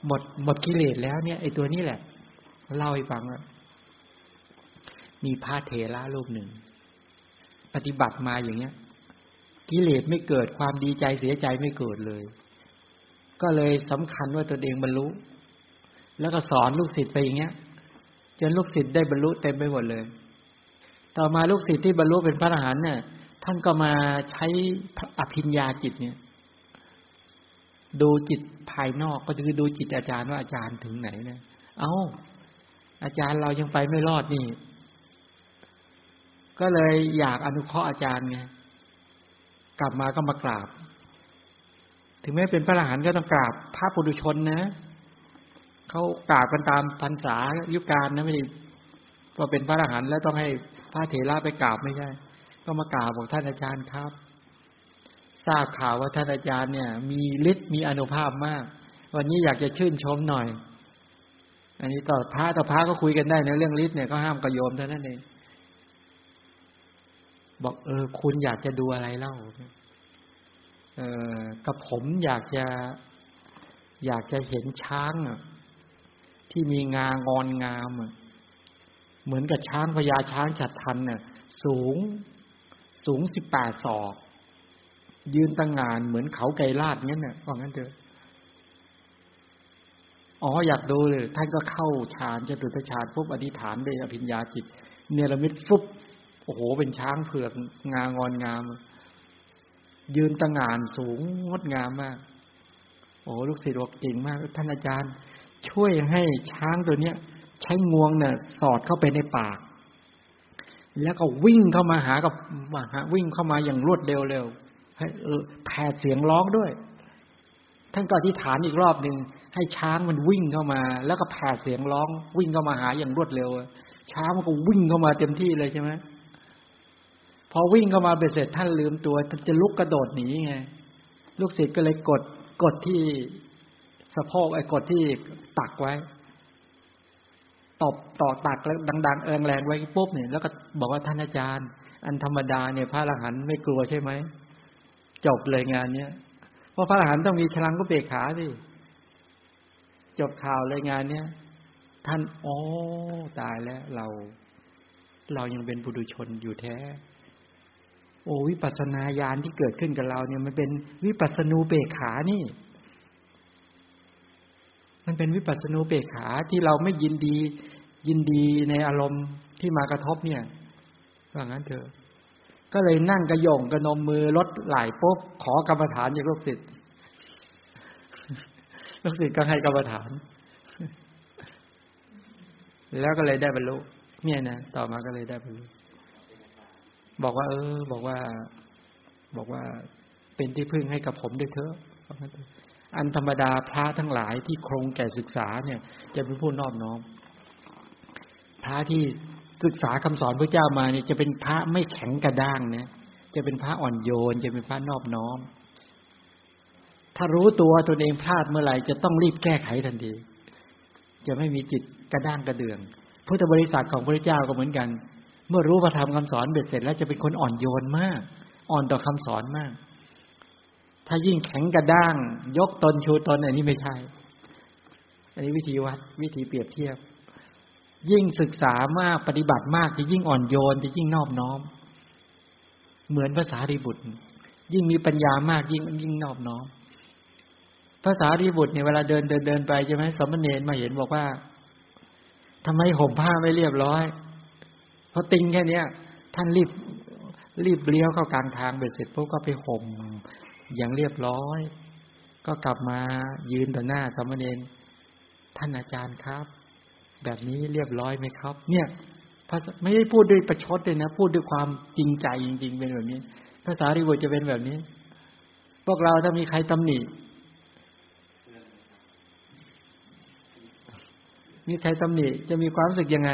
หมดหมดกิเลสแล้วเนี่ยไอตัวนี้แหละ เล่าให้ฟังว่ามีพระเถระรูปหนึ่ง ปฏิบัติมาอย่างเงี้ย กิเลสไม่เกิดความดีใจเสียใจไม่เกิดเลย ก็เลยสำคัญว่าตัวเองบรรลุ แล้วก็สอนลูกศิษย์ไปอย่างเงี้ยจนลูกศิษย์ได้บรรลุเต็มไปหมดเลย ต่อมาลูกศิษย์ที่บรรลุเป็นพระอรหันต์เนี่ย ท่านก็มาใช้อภิญญาจิตเนี่ย ดูจิตภายนอกก็คือดูจิตอาจารย์ว่าอาจารย์ถึงไหนเนี่ยเอา้า อาจารย์เรายังไปไม่รอดนี่ ก็เลยอยากอนุเคราะห์อาจารย์ไงกลับมาก็มากราบ ถึงแม้เป็นพระอรหันต์ก็ต้องกราบพระปุถุชนนะเขากราบกันตามพรรษายุการนะไม่ได้พอเป็นพระอรหันต์แล้วต้องให้ พระเถระไปกราบไม่ใช่ ก็มากราบบอกท่านอาจารย์ครับ ทราบข่าวว่าท่านอาจารย์เนี่ย มีฤทธิ์มีอนุภาพมาก วันนี้อยากจะชื่นชมหน่อย อันนี้ต่อพระต่อพระก็คุยกันได้ในเรื่องฤทธิ์เนี่ยก็ห้ามกระโยมเท่านั้นเองบอกเออ คุณอยากจะดูอะไรเล่าเออกับผมอยากจะอยากจะเห็นช้างอะที่มีงางอนงามอะ เหมือนกับช้างพญาช้างฉัดทันเนี่ยสูงสูงสิบแปดศอก ยืนตั้งงานเหมือนเขาไกรลาดงั้นเนี่ยว่างั้นเถอะอ๋ออยากดูเลย ท่านก็เข้าฌานจตุตฌานปุ๊บอธิษฐานด้วยอภิญญาจิต เนรมิตฟุบโอ้โห เป็นช้างเผือกงางอนงาม ยืนตั้งงานสูงงดงามมาก โอ้ลูกศิษย์บอกเก่งมาก ท่านอาจารย์ ช่วยให้ช้างตัวเนี้ย ใช้งวงเนี่ยสอดเข้าไปในปาก แล้วก็วิ่งเข้ามาหากับมาหาวิ่งเข้ามาอย่างรวดเร็วเร็วให้แผดเสียงร้องด้วย ท่านก็อธิษฐานอีกรอบหนึ่งให้ช้างมันวิ่งเข้ามา แล้วก็แผดเสียงร้อง วิ่งเข้ามาหาอย่างรวดเร็ว ช้างมันก็วิ่งเข้ามาเต็มที่เลยใช่ไหมพอวิ่งเข้ามาเบ็ดเสร็จท่านลืมตัวท่านจะลุกกระโดดหนีไง ลูกศิษย์ก็เลยกดกดที่สะโพกไอ้กดที่ตักไว้ ตบต่อตักแล้วดัง ๆ เอิงแรงไว้ปุ๊บเนี่ยแล้วก็บอกว่าท่านอาจารย์ อันธรรมดาเนี่ยพระอรหันต์ไม่กลัวใช่ไหมจบเลยงานเนี้ยเพราะพระอรหันต์ต้องมีฉลังก็เบกขาสิจบข่าวเลยงานเนี้ยท่านโอ้ตายแล้ว เรา เรายังเป็นบุรุชนอยู่แท้ โอ้วิปัสนาญาณที่เกิดขึ้นกับเราเนี่ยมันเป็นวิปัสนูเบกขานี่ มันเป็นวิปัสสนูเบกขาที่เราไม่ยินดี ยินดีในอารมณ์ที่มากระทบเนี่ยว่างั้นเถอะก็เลยนั่งกระยงกระนมมือลดไหลปุ๊บขอกรรมฐานจากลูกศิษย์ลูกศิษย์ก็ให้กรรมฐาน แล้วก็เลยได้บรรลุเนี่ยนะต่อมาก็เลยได้บรรลุบอกว่า เออ บอกว่า บอกว่าเป็นที่พึ่งให้กับผมด้วยเถอะ อันธรรมดาพระทั้งหลายที่โครงแก่ศึกษาเนี่ย จะเป็นผู้นอบน้อมพระที่ศึกษาคำสอนพระเจ้ามาเนี่ยจะเป็นพระไม่แข็งกระด้างเนี่ยจะเป็นพระอ่อนโยน จะเป็นพระนอบน้อม ถ้ารู้ตัวตนเองพลาดเมื่อไหร่จะต้องรีบแก้ไขทันที จะไม่มีจิตกระด้างกระเดืองพุทธบริษัทของพระเจ้าก็เหมือนกัน เมื่อรู้พระธรรมคำสอนเบ็ดเสร็จแล้วจะเป็นคนอ่อนโยนมาก อ่อนต่อคำสอนมาก ถ้ายิ่งแข็งกระด้าง ยกตนชูตนอันนี้ไม่ใช่ อันนี้วิธีวัดวิธีเปรียบเทียบ ยิ่งศึกษามากปฏิบัติมากจะยิ่งอ่อนโยนจะยิ่งนอบน้อม เหมือนภาษารีบุตร ยิ่งมีปัญญามากยิ่งยิ่งนอบน้อมภาษารีบุตรเนี่ยเวลาเดินเดินเดินไปใช่ไหมสมณเณรมาเห็นบอกว่าทำไมห่มผ้าไม่เรียบร้อยเพราะติงแค่เนี้ย ท่านรีบรีบเลี้ยวเข้ากลางทางเบ็ดเสร็จปุ๊บก็ไปห่ม อย่างเรียบร้อย ก็กลับมายืนต่อหน้าสมณเณรท่านอาจารย์ครับ แบบนี้เรียบร้อยไหมครับ เนี่ยภาษาไม่ได้พูดด้วยประชดเลยนะ พูดด้วยความจริงใจจริง ๆ เป็นแบบนี้ภาษาริบุตรจะเป็นแบบนี้ พวกเราถ้ามีใครตำหนิมีใครตำหนิจะมีความรู้สึกยังไง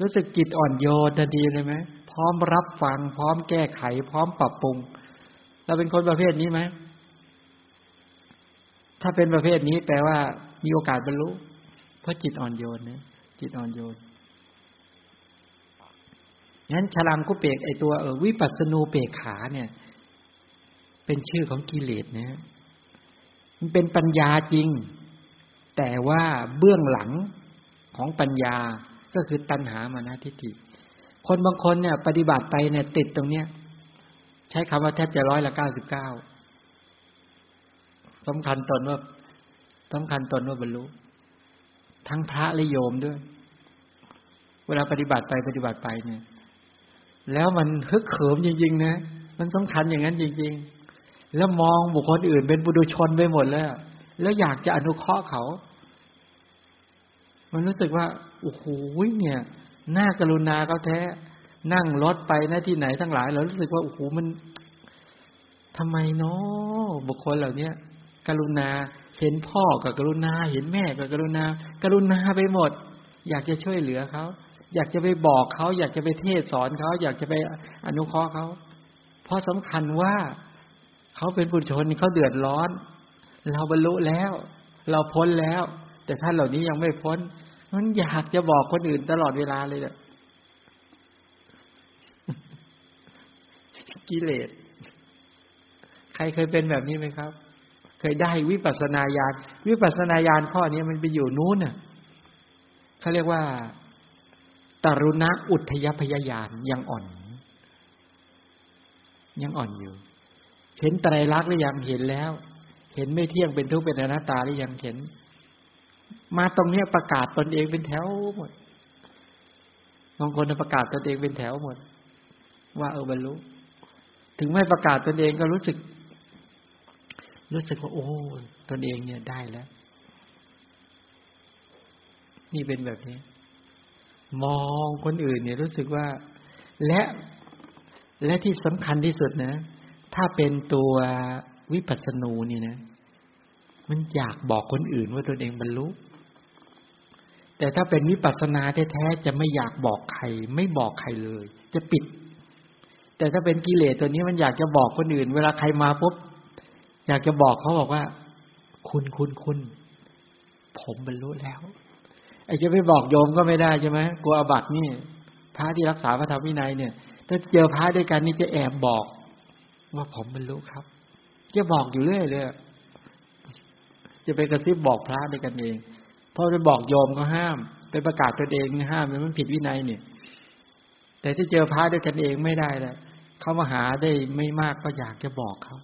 รู้สึกจิตอ่อนโยนทันทีเลยไหมพร้อมรับฟัง พร้อมแก้ไข พร้อมปรับปรุง เราเป็นคนประเภทนี้ไหม ถ้าเป็นประเภทนี้แปลว่ามีโอกาสบรรลุ เพราะจิตอ่อนโยนนี่ยจิตอ่อนโยนงั้นฉลังกุเปกไอตัวเออวิปัสนูเปกขาเนี่ย เป็นชื่อของกิเลสนะมันเป็นปัญญาจริง แต่ว่าเบื้องหลังของปัญญาก็คือตัณหามานะทิฏฐิคนบางคนเนี่ย ปฏิบัติไปเนี่ย ติดตรงเนี้ย ใช้คำว่าแทบจะร้อยละเก้าสิบเก้าสำคัญตนว่าสำคัญตนว่าบรรลุ ทั้งพระและโยมด้วย เวลาปฏิบัติไปปฏิบัติไปเนี่ย แล้วมันฮึกเขิมจริง ๆ นะ มันสำคัญอย่างนั้นจริง ๆ แล้วมองบุคคลอื่นเป็นบุรุชนไปหมดแล้ว แล้วอยากจะอนุเคราะห์เขา มันรู้สึกว่าโอ้โหเนี่ย น่ากรุณาเขาแท้ นั่งรถไปนะที่ไหนทั้งหลายเรารู้สึกว่าโอ้โหมันทำไมเนาะบุคคลเหล่านี้กรุณาเห็นพ่อกับกรุณา เห็นแม่กับกรุณา กรุณาไปหมด อยากจะช่วยเหลือเขาอยากจะไปบอกเขา อยากจะไปเทศสอนเขาอยากจะไปอนุเคราะห์เขาเพราะสำคัญว่าเขาเป็นบุญชนเขาเดือดร้อน เราบรรลุแล้ว เราพ้นแล้ว แต่ท่านเหล่านี้ยังไม่พ้นมันอยากจะบอกคนอื่นตลอดเวลาเลยเนี่ย กิเลส ใครเคยเป็นแบบนี้ไหมครับ เคยได้วิปัสนาญาณวิปัสนาญาณข้อนี้มันไปอยู่นู้นน่ะเขาเรียกว่าตรุณะอุทยพยายานยังอ่อน ยังอ่อนอยู่ เห็นไตรลักษณ์หรือยังเห็นแล้ว เห็นไม่เที่ยงเป็นทุกข์เป็นอนัตตาหรือยังเห็น มาตรงเนี้ยประกาศตนเองเป็นแถวหมดบางคนประกาศตนเองเป็นแถวหมด ว่าเออบรรลุ ถึงไม่ประกาศตนเองก็รู้สึก รู้สึกว่าโอ้ตนเองเนี่ยได้แล้ว นี่เป็นแบบนี้ มองคนอื่นเนี่ยรู้สึกว่า และและที่สำคัญที่สุดนะ ถ้าเป็นตัววิปัสสนูนี่นะ มันอยากบอกคนอื่นว่าตนเองบรรลุแต่ถ้าเป็นวิปัสสนาแท้ๆจะไม่อยากบอกใคร ไม่บอกใครเลย จะปิด แต่ถ้าเป็นกิเลสตัวนี้มันอยากจะบอกคนอื่น เวลาใครมาปุ๊บอยากจะบอกเขาบอกว่า คุณคุณคุณ ผมบรรลุแล้ว ไอ้จะไปบอกโยมก็ไม่ได้ใช่ไหมกลัวอบัตนี่พระที่รักษาพระธรรมวินัยเนี่ย ถ้าเจอพระด้วยกันนี่จะแอบบอก ว่าผมบรรลุครับ จะบอกอยู่เรื่อยเลยจะไปกระซิบบอกพระด้วยกันเองพอไปบอกโยมก็ห้าม ไปประกาศตัวเองห้ามมันผิดวินัยเนี่ย แต่ที่เจอพระด้วยกันเองไม่ได้แล้ว เขามาหาได้ไม่มากก็อยากจะบอกเขา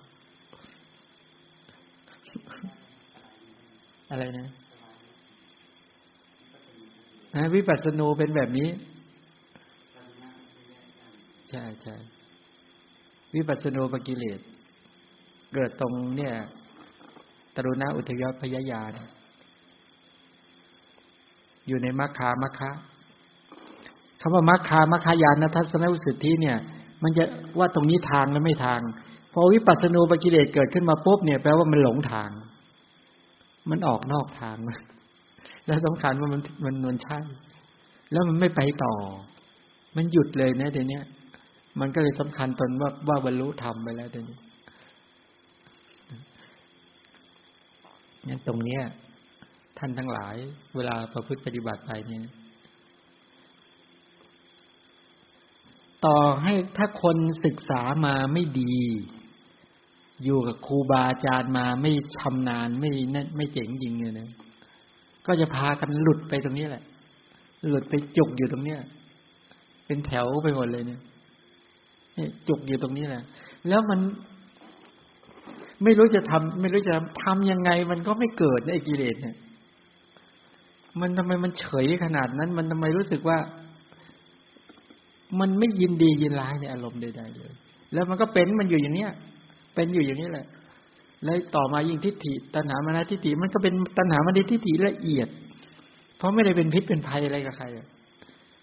อะไรนะวิปัสสนูเป็นแบบนี้ ใช่ใช่วิปัสสนูปกิเลส เกิดตรงเนี่ย ตรุณาอุทยพยายานอยู่ในมัคคามัคคะคำว่ามัคคามัคคายานทัศนวิสุทธิเนี่ย มันจะว่าตรงนี้ทางแล้วไม่ทาง พอวิปัสสนูปกิเลสเกิดขึ้นมาปุ๊บเนี่ยแปลว่ามันหลงทาง มันออกนอกทาง แล้วสำคัญว่ามันมันนวลใช่ แล้วมันไม่ไปต่อ มันหยุดเลยนะเดี๋ยวนี้มันก็เลยสำคัญตนว่าว่าบรรลุธรรมไปแล้วเดี๋ยวนี้งั้นตรงเนี้ย ท่านทั้งหลาย เวลาประพฤติปฏิบัติไปเนี่ย ต่อให้ถ้าคนศึกษามาไม่ดี อยู่กับครูบาอาจารย์มาไม่ชำนาญไม่นั่นไม่เจ๋งจริงเลยนะก็จะพากันหลุดไปตรงนี้แหละ หลุดไปจุกอยู่ตรงเนี้ยเป็นแถวไปหมดเลยเนี่ยจุกอยู่ตรงนี้แหละ แล้วมัน ไม่รู้จะทำไม่รู้จะทำยังไง มันก็ไม่เกิดในกิเลสเนี่ย มันทำไมมันเฉยขนาดนั้น มันทำไมรู้สึกว่า มันไม่ยินดียินร้ายในอารมณ์ใดๆเลย แล้วมันก็เป็นมันอยู่อย่างเนี้ย เป็นอยู่อย่างนี้แหละ แล้วต่อมายิ่งทิฏฐิตัณหามานะทิฏฐิมันก็เป็นตัณหามานะทิฏฐิละเอียด เพราะไม่ได้เป็นพิษเป็นภัยอะไรกับใคร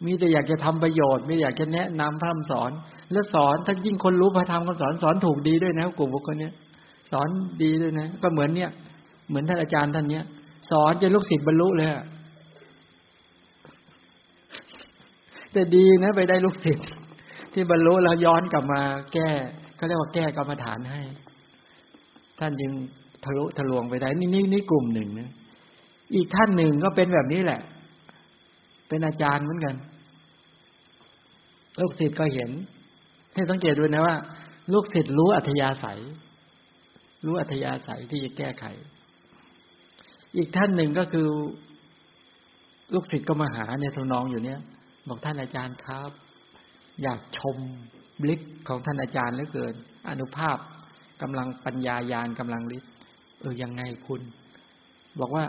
มีแต่อยากจะทำประโยชน์ไม่อยากจะแนะนำพร่ำสอน แล้วสอนถ้ายิ่งคนรู้พระธรรมก็สอนสอนถูกดีด้วยนะกลุ่มบุคคลเนี้ยสอนดีด้วยนะ ก็เหมือนเนี่ย เหมือนท่านอาจารย์ท่านเนี้ย สอนจนลูกศิษย์บรรลุเลยอะ แต่ดีนะ ไปได้ลูกศิษย์ที่บรรลุแล้วย้อนกลับมา แก้เขาเรียกว่าแก้กรรมฐานให้ ท่านยังทะลุทะลวงไปได้ นี่นี่นี่กลุ่มหนึ่งนะอีกท่านหนึ่งก็เป็นแบบนี้แหละ เป็นอาจารย์เหมือนกัน ลูกศิษย์ก็เห็นให้สังเกตดูนะว่า ลูกศิษย์รู้อัธยาศัย รู้อัธยาศัยที่จะแก้ไข อีกท่านหนึ่งก็คือ ลูกศิษย์ก็มาหาเนี่ยทนองอยู่เนี่ย บอกท่านอาจารย์ครับ อยากชมบลิกของท่านอาจารย์เหลือเกิน อนุภาพกำลังปัญญายานกำลังฤทธิ์เออยังไงคุณ บอกว่า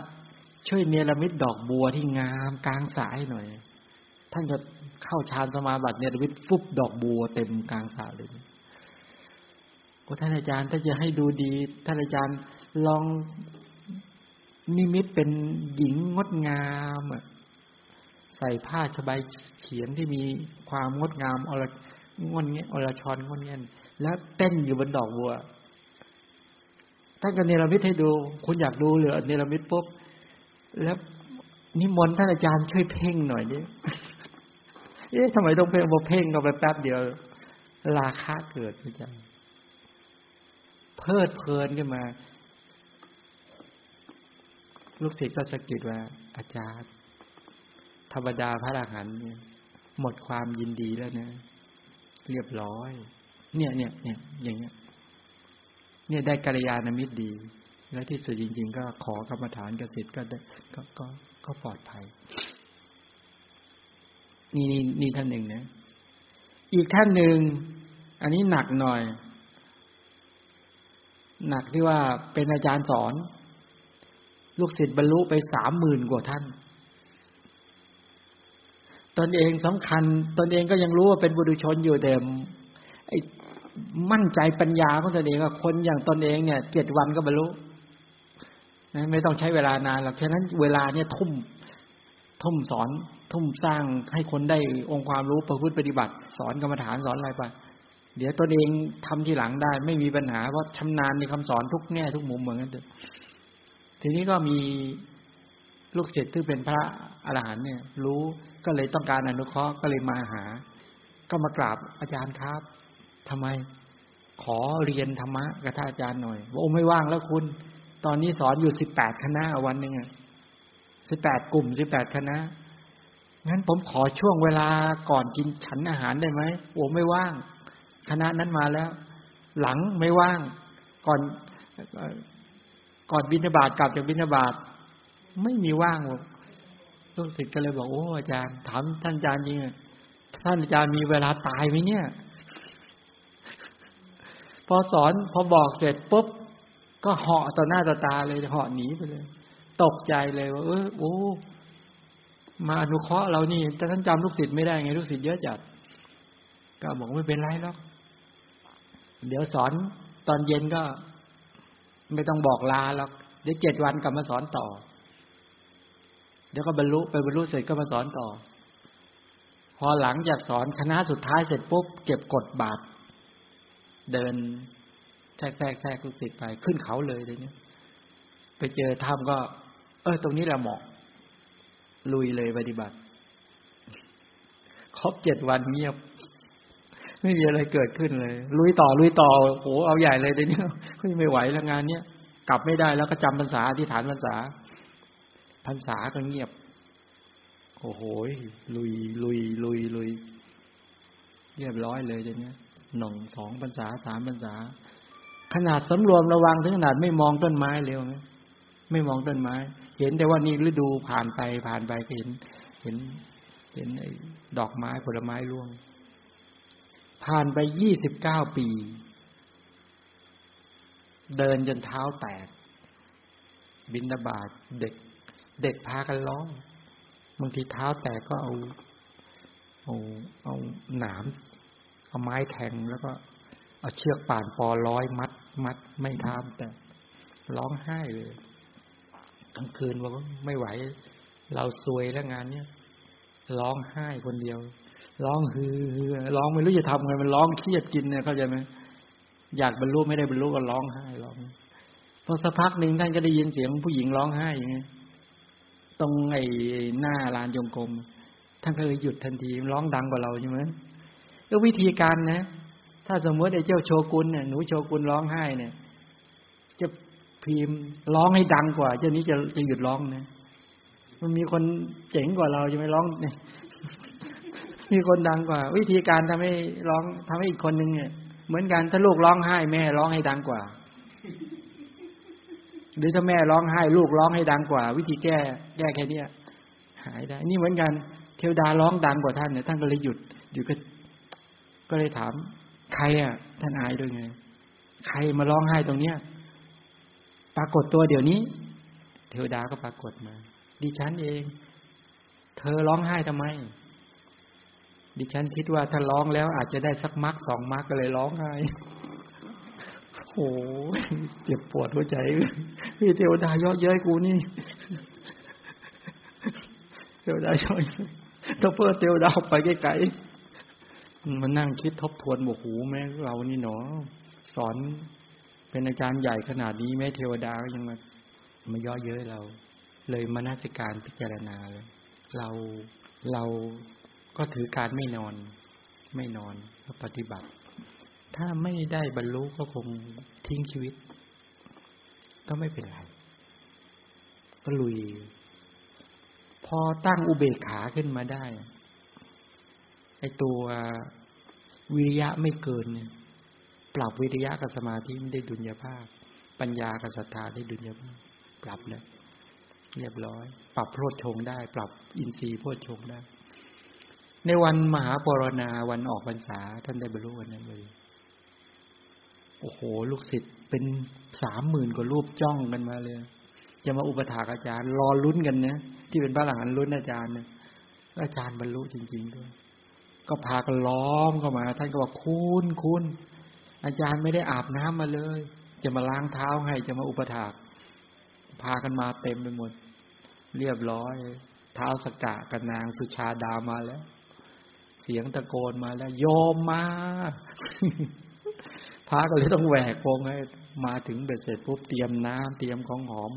ช่วยเนรมิตดอกบัวที่งามกลางสายหน่อย ท่านจะเข้าฌานสมาบัติเนรมิตฟุบดอกบัวเต็มกลางสายเลยก็ท่านอาจารย์ถ้าจะให้ดูดี ท่านอาจารย์ลองนิมิตเป็นหญิงงดงาม ใส่ผ้าสบายเฉียนที่มีความงดงามอรงอนเงี้ยอรชรงอนเงี้ยแล้วเต้นอยู่บนดอกบัวท่านก็เนรมิตให้ดู คุณอยากดูหรือเนรมิตปุ๊บแล้วนิมนต์ท่านอาจารย์ช่วยเพ่งหน่อยดิเอ๊ะทำไมต้องเพ่งพอเพ่งก็ไปแป๊บเดียว ราคาเกิดอาจารย์เพิดเพลินขึ้นมา ลูกศิษย์ก็สะกิดว่าอาจารย์ ธรรมดาพระอรหันต์เนี่ยหมดความยินดีแล้วนะ เรียบร้อย เนี่ยเนี่ยเนี่ยอย่างเงี้ย เนี่ยได้กัลยาณมิตรดี แล้วที่สุดจริง ๆ ก็ขอกรรมฐานกสิทธิ์ก็ได้ก็ก็ก็ปลอดภัย นี่นี่นี่ท่านหนึ่งนะ อีกท่านหนึ่ง อันนี้หนักหน่อย หนักที่ว่าเป็นอาจารย์สอน ลูกศิษย์บรรลุไปสามหมื่นกว่าท่าน ตนเองสำคัญ ตนเองก็ยังรู้ว่าเป็นบุรุชนอยู่แต่ไอ้มั่นใจปัญญาของตนเองว่าคนอย่างตนเองเนี่ยเจ็ดวันก็บรรลุนะไม่ต้องใช้เวลานานหรอกฉะนั้นเวลาเนี่ยทุ่มทุ่มสอน ทุ่มสร้างให้คนได้องค์ความรู้ประพฤติปฏิบัติ สอนกรรมฐานสอนอะไรไปเดี๋ยวตัวเองทำทีหลังได้ ไม่มีปัญหาเพราะชำนาญในคำสอนทุกแง่ทุกมุมเหมือนกันเถอะทีนี้ก็มีลูกศิษย์ที่เป็นพระอรหันต์เนี่ย รู้ ก็เลยต้องการอนุเคราะห์ก็เลยมาหา ก็มากราบอาจารย์ครับทำไม ขอเรียนธรรมะกับท่านอาจารย์หน่อยว่าโอ้ไม่ว่างแล้วคุณ ตอนนี้สอนอยู่สิบแปดคณะวันหนึ่งอะสิบแปดกลุ่มสิบแปดคณะงั้นผมขอช่วงเวลาก่อนกินฉันอาหารได้ไหมโอ้ไม่ว่าง คณะนั้นมาแล้ว หลังไม่ว่าง ก่อนก่อนบินาบาตกลับจากบินาบาตไม่มีว่าง ลูกศิษย์ก็เลยบอกโอ้อาจารย์ถามท่านอาจารย์จริงท่านอาจารย์มีเวลาตายไหมเนี่ย พอสอนพอบอกเสร็จปุ๊บก็เหาะต่อหน้าต่อตาเลยเหาะหนีไปเลย ตกใจเลยว่า เออโอ้มาอนุเคราะห์เรานี่แต่ท่านจำลูกศิษย์ไม่ได้ไงลูกศิษย์เยอะจัด ก็บอกไม่เป็นไรหรอกเดี๋ยวสอนตอนเย็นก็ ไม่ต้องบอกลาหรอกเดี๋ยวเจ็ดวันกลับมาสอนต่อ ดี๋ยวก็บรรลุไปบรรลุเสร็จก็มาสอนต่อ พอหลังจากสอนคณะสุดท้ายเสร็จปุ๊บเก็บกดบาทเดินแทรกแทรกแทรกลูกศิษย์ไปขึ้นเขาเลยเลยเนี่ยไปเจอถ้ำก็ เออตรงนี้แหละเหมาะ ลุยเลยปฏิบัติครบเจ็ดวันเงียบ ไม่มีอะไรเกิดขึ้นเลย ลุยต่อลุยต่อโอ้เอาใหญ่เลยเดี๋ยวนี้ไม่ไหวแล้วงานเนี้ยกลับไม่ได้แล้วก็จำพรรษาที่ฐานพรรษา พรรษาก็เงียบ โอ้โหลุยลุยลุยลุยเรียบร้อยเลยเดี๋ยวนี้ยหน่องสองพรรษาสามพรรษา ขนาดสำรวมระวังถึงขนาดไม่มองต้นไม้เร็วไหมไม่มองต้นไม้ เห็นแต่ว่านี่ฤดูผ่านไปผ่านไปก็เห็น เห็น เห็นไอ้ดอกไม้ผลไม้ร่วง ผ่านไปยี่สิบเก้าปี เดินจนเท้าแตก บินบาตเด็ก เด็กพากันร้องบางทีเท้าแตกก็เอาเอาเอาหนามเอาไม้แทงแล้วก็ เอาเชือกป่านปอร้อยมัด มัดไม่ทามแต่ร้องไห้เลยทั้งคืนว่าไม่ไหว เราซวยแล้วงานเนี้ยร้องไห้คนเดียว ร้องฮือฮือร้องไม่รู้จะทำไงมันร้องเครียดกินเนี่ยเข้าใจไหมอยากบรรลุไม่ได้บรรลุก็ร้องไห้ร้องพอสักพักหนึ่งท่านก็ได้ยินเสียงผู้หญิงร้องไห้อย่างเงี้ย ตรงไอ้หน้าลานจงกรมท่านก็เลยหยุดทันทีร้องดังกว่าเราใช่ไหมก็วิธีการนะ ถ้าสมมติไอ้เจ้าโชกุนเนี่ยหนูโชกุนร้องไห้เนี่ย จะพิมพ์ร้องให้ดังกว่า เจ้านี้จะจะหยุดร้องนะมันมีคนเจ๋งกว่าเราจะไม่ร้องเนี่ยมีคนดังกว่า วิธีการทำให้ร้องทำให้อีกคนหนึ่งเนี่ยเหมือนกันถ้าลูกร้องไห้แม่ร้องให้ดังกว่า หรือถ้าแม่ร้องไห้ลูกร้องให้ดังกว่า วิธีแก้ แก้แค่เนี้ยหายได้ นี่เหมือนกัน เทวดาร้องดังกว่าท่านเนี่ยท่านก็เลยหยุดหยุดก็ก็เลยถาม ใครอะ ท่านอายด้วยไง ใครมาร้องไห้ตรงเนี้ย ปรากฏตัวเดี๋ยวนี้ เทวดาก็ปรากฏมา ดิฉันเอง เธอร้องไห้ทำไม ดิฉันคิดว่าถ้าร้องแล้วอาจจะได้สักมักสองมักก็เลยร้องไห้ โอ้เจ็บปวดหัวใจพี่เทวดายอเย้ยกูนี่เทวดายอดถ้าเพื่อเทวดาไปไกลๆมันนั่งคิดทบทวนบอกหูแม่เรานี่หนอสอนเป็นอาจารย์ใหญ่ขนาดนี้แม่เทวดาก็ยังมามาย่อเย้ยเรา เลยมานาสิการพิจารณาเลยเราเราก็ถือการไม่นอน ไม่นอนก็ปฏิบัติ ถ้าไม่ได้บรรลุก็คงทิ้งชีวิต ก็ไม่เป็นไร ก็ลุย พอตั้งอุเบกขาขึ้นมาได้ ไอตัววิริยะไม่เกินเนี่ยปรับวิริยะกับสมาธิไม่ได้ดุลยภาพ ปัญญากับศรัทธาได้ดุลยภาพ ปรับแล้วเรียบร้อย ปรับโพชฌงได้ ปรับอินทรีย์โพชฌงได้ ในวันมหาปรณาวันออกพรรษาท่านได้บรรลุวันนั้นเลย อโอ้โห ลูกศิษย์เป็นสามหมื่นกว่ารูปจ้องกันมาเลยจะมาอุปถากอาจารย์ รอลุ้นกันเนี่ยที่เป็นพระหลังลุ้นอาจารย์เนี่ยอาจารย์บรรลุจริง ๆด้วย ก็พากันล้อมเข้ามา ท่านก็บอกคุณคุณอาจารย์ไม่ได้อาบน้ำมาเลย จะมาล้างเท้าให้จะมาอุปถาก พากันมาเต็มไปหมด เรียบร้อย เท้าสกกะกับนางสุชาดามาแล้ว เสียงตะโกนมาแล้ว โยมมา พระก็เลยต้องแหวกวงให้มาถึงเบ็ดเสร็จปุ๊บเตรียมน้ำเตรียมของหอม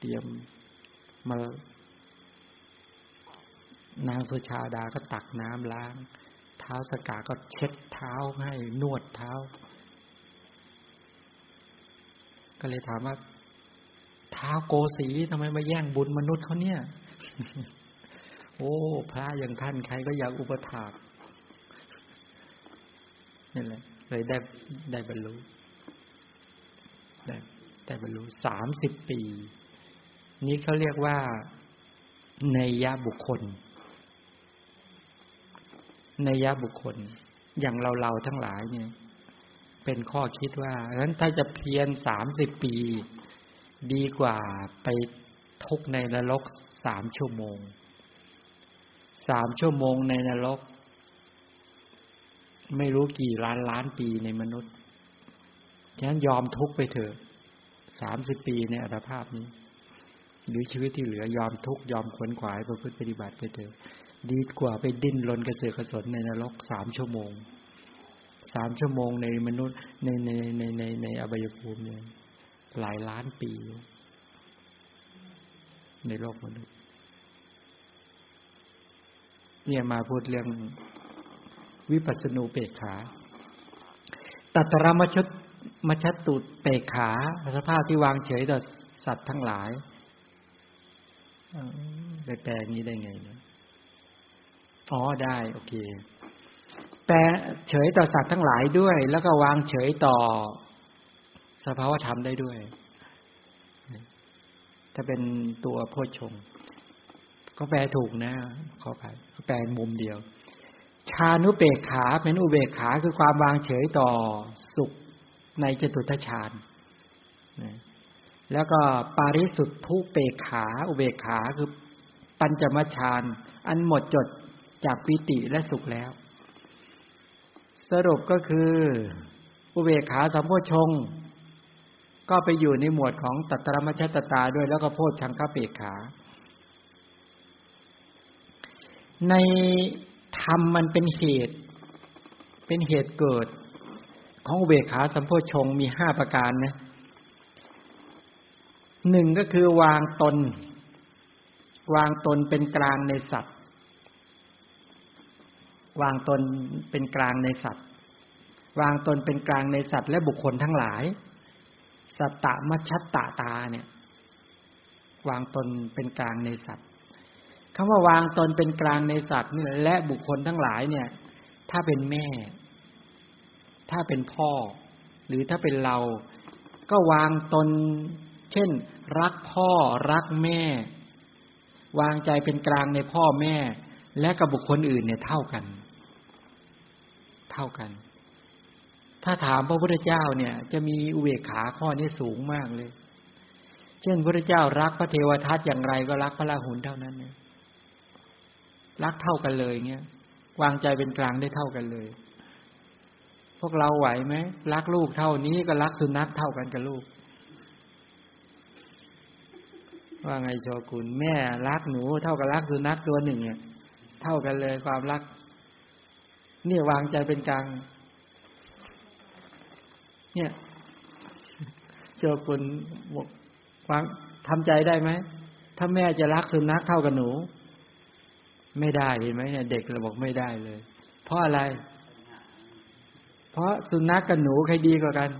เตรียมมานางสุชาดาก็ตักน้ำล้าง เท้าสกาก็เช็ดเท้าให้นวดเท้า ก็เลยถามว่าเท้าโกสีทำไมมาแย่งบุญมนุษย์เขาเนี่ย โอ้พระอย่างท่านใครก็อยากอุปถากนี่แหละ เลยได้ได้บรรลุได้ได้บรรลุสามสิบปี นี้เขาเรียกว่าในยะบุคคล ในยะบุคคล อย่างเราเราทั้งหลายเนี่ย เป็นข้อคิดว่าฉะนั้นถ้าจะเพียรสามสิบปี ดีกว่าไปทุกในนรกสามชั่วโมงสามชั่วโมงในนรก ไม่รู้กี่ล้านล้านปีในมนุษย์ ฉะนั้นยอมทุกไปเถอะสามสิบปีในอัตภาพนี้ หรือชีวิตที่เหลือยอมทุกยอมขวนขวายประพฤติปฏิบัติไปเถอะ ดีกว่าไปดิ้นรนกระเสือกกระสนในนรกสามชั่วโมง สามชั่วโมงในมนุษย์ในในในในในอบายภูมิเนี่ยหลายล้านปี ในโลกมนุษย์ เนี่ยมาพูดเรื่อง วิปัสสนูเปกขา ตัตรมชดมชัตตุเปกขา สภาพที่วางเฉยต่อสัตว์ทั้งหลายไปแปลนี้ได้ไงเนี่ยอ๋อได้ โอเค แปลเฉยต่อสัตว์ทั้งหลายด้วย แล้วก็วางเฉยต่อสภาวธรรมได้ด้วย ถ้าเป็นตัวโพชงก็แปลถูกนะขอไปแปลมุมเดียว ชานุเบกขาเป็นอุเบกขาคือความวางเฉยต่อสุขในจตุทชาญแล้วก็ปาริสุทธุเปกขา อุเบกขาคือปัญจมชานอันหมดจดจากปิติและสุขแล้ว สรุปก็คือ อุเบกขาสัมโพชง ก็ไปอยู่ในหมวดของตัตรมชตตาด้วยแล้วก็โพชังคเปกขา ใน ธรรมมันเป็นเหตุ เป็นเหตุเกิด ของเวขาสัมโพชงมีห้าประการนะหนึ่งก็คือวางตน วางตนเป็นกลางในสัตว์ วางตนเป็นกลางในสัตว์ วางตนเป็นกลางในสัตว์ และบุคคลทั้งหลาย สัตตะมัชชตตาตาเนี่ย วางตนเป็นกลางในสัตว์ คำว่าวางตนเป็นกลางในสัตว์นี่และบุคคลทั้งหลายเนี่ย ถ้าเป็นแม่ ถ้าเป็นพ่อ หรือถ้าเป็นเรา ก็วางตน เช่น รักพ่อรักแม่ วางใจเป็นกลางในพ่อแม่ และกับบุคคลอื่นเนี่ยเท่ากัน เท่ากัน ถ้าถามพระพุทธเจ้าเนี่ย จะมีอุเบกขาข้อนี้สูงมากเลย เช่นพระพุทธเจ้ารักพระเทวทัตอย่างไรก็รักพระราหุลเท่านั้นเนี่ย รักเท่ากันเลยเงี้ยวางใจเป็นกลางได้เท่ากันเลย พวกเราไหวไหมรักลูกเท่านี้ก็รักสุนัขเท่ากันกับลูก ว่าไงโชกุนแม่รักหนูเท่ากับรักสุนัขตัวหนึ่งเนี่ยเท่ากันเลยความรัก เนี่ยวางใจเป็นกลาง เนี่ยโชกุนวางทำใจได้ไหมถ้าแม่จะรักสุนัขเท่ากับหนู ไม่ได้เห็นไหมเนี่ยเด็กเราบอกไม่ได้เลย เพราะอะไร เพราะสุนัขกกับหนูใครดีกว่ากัน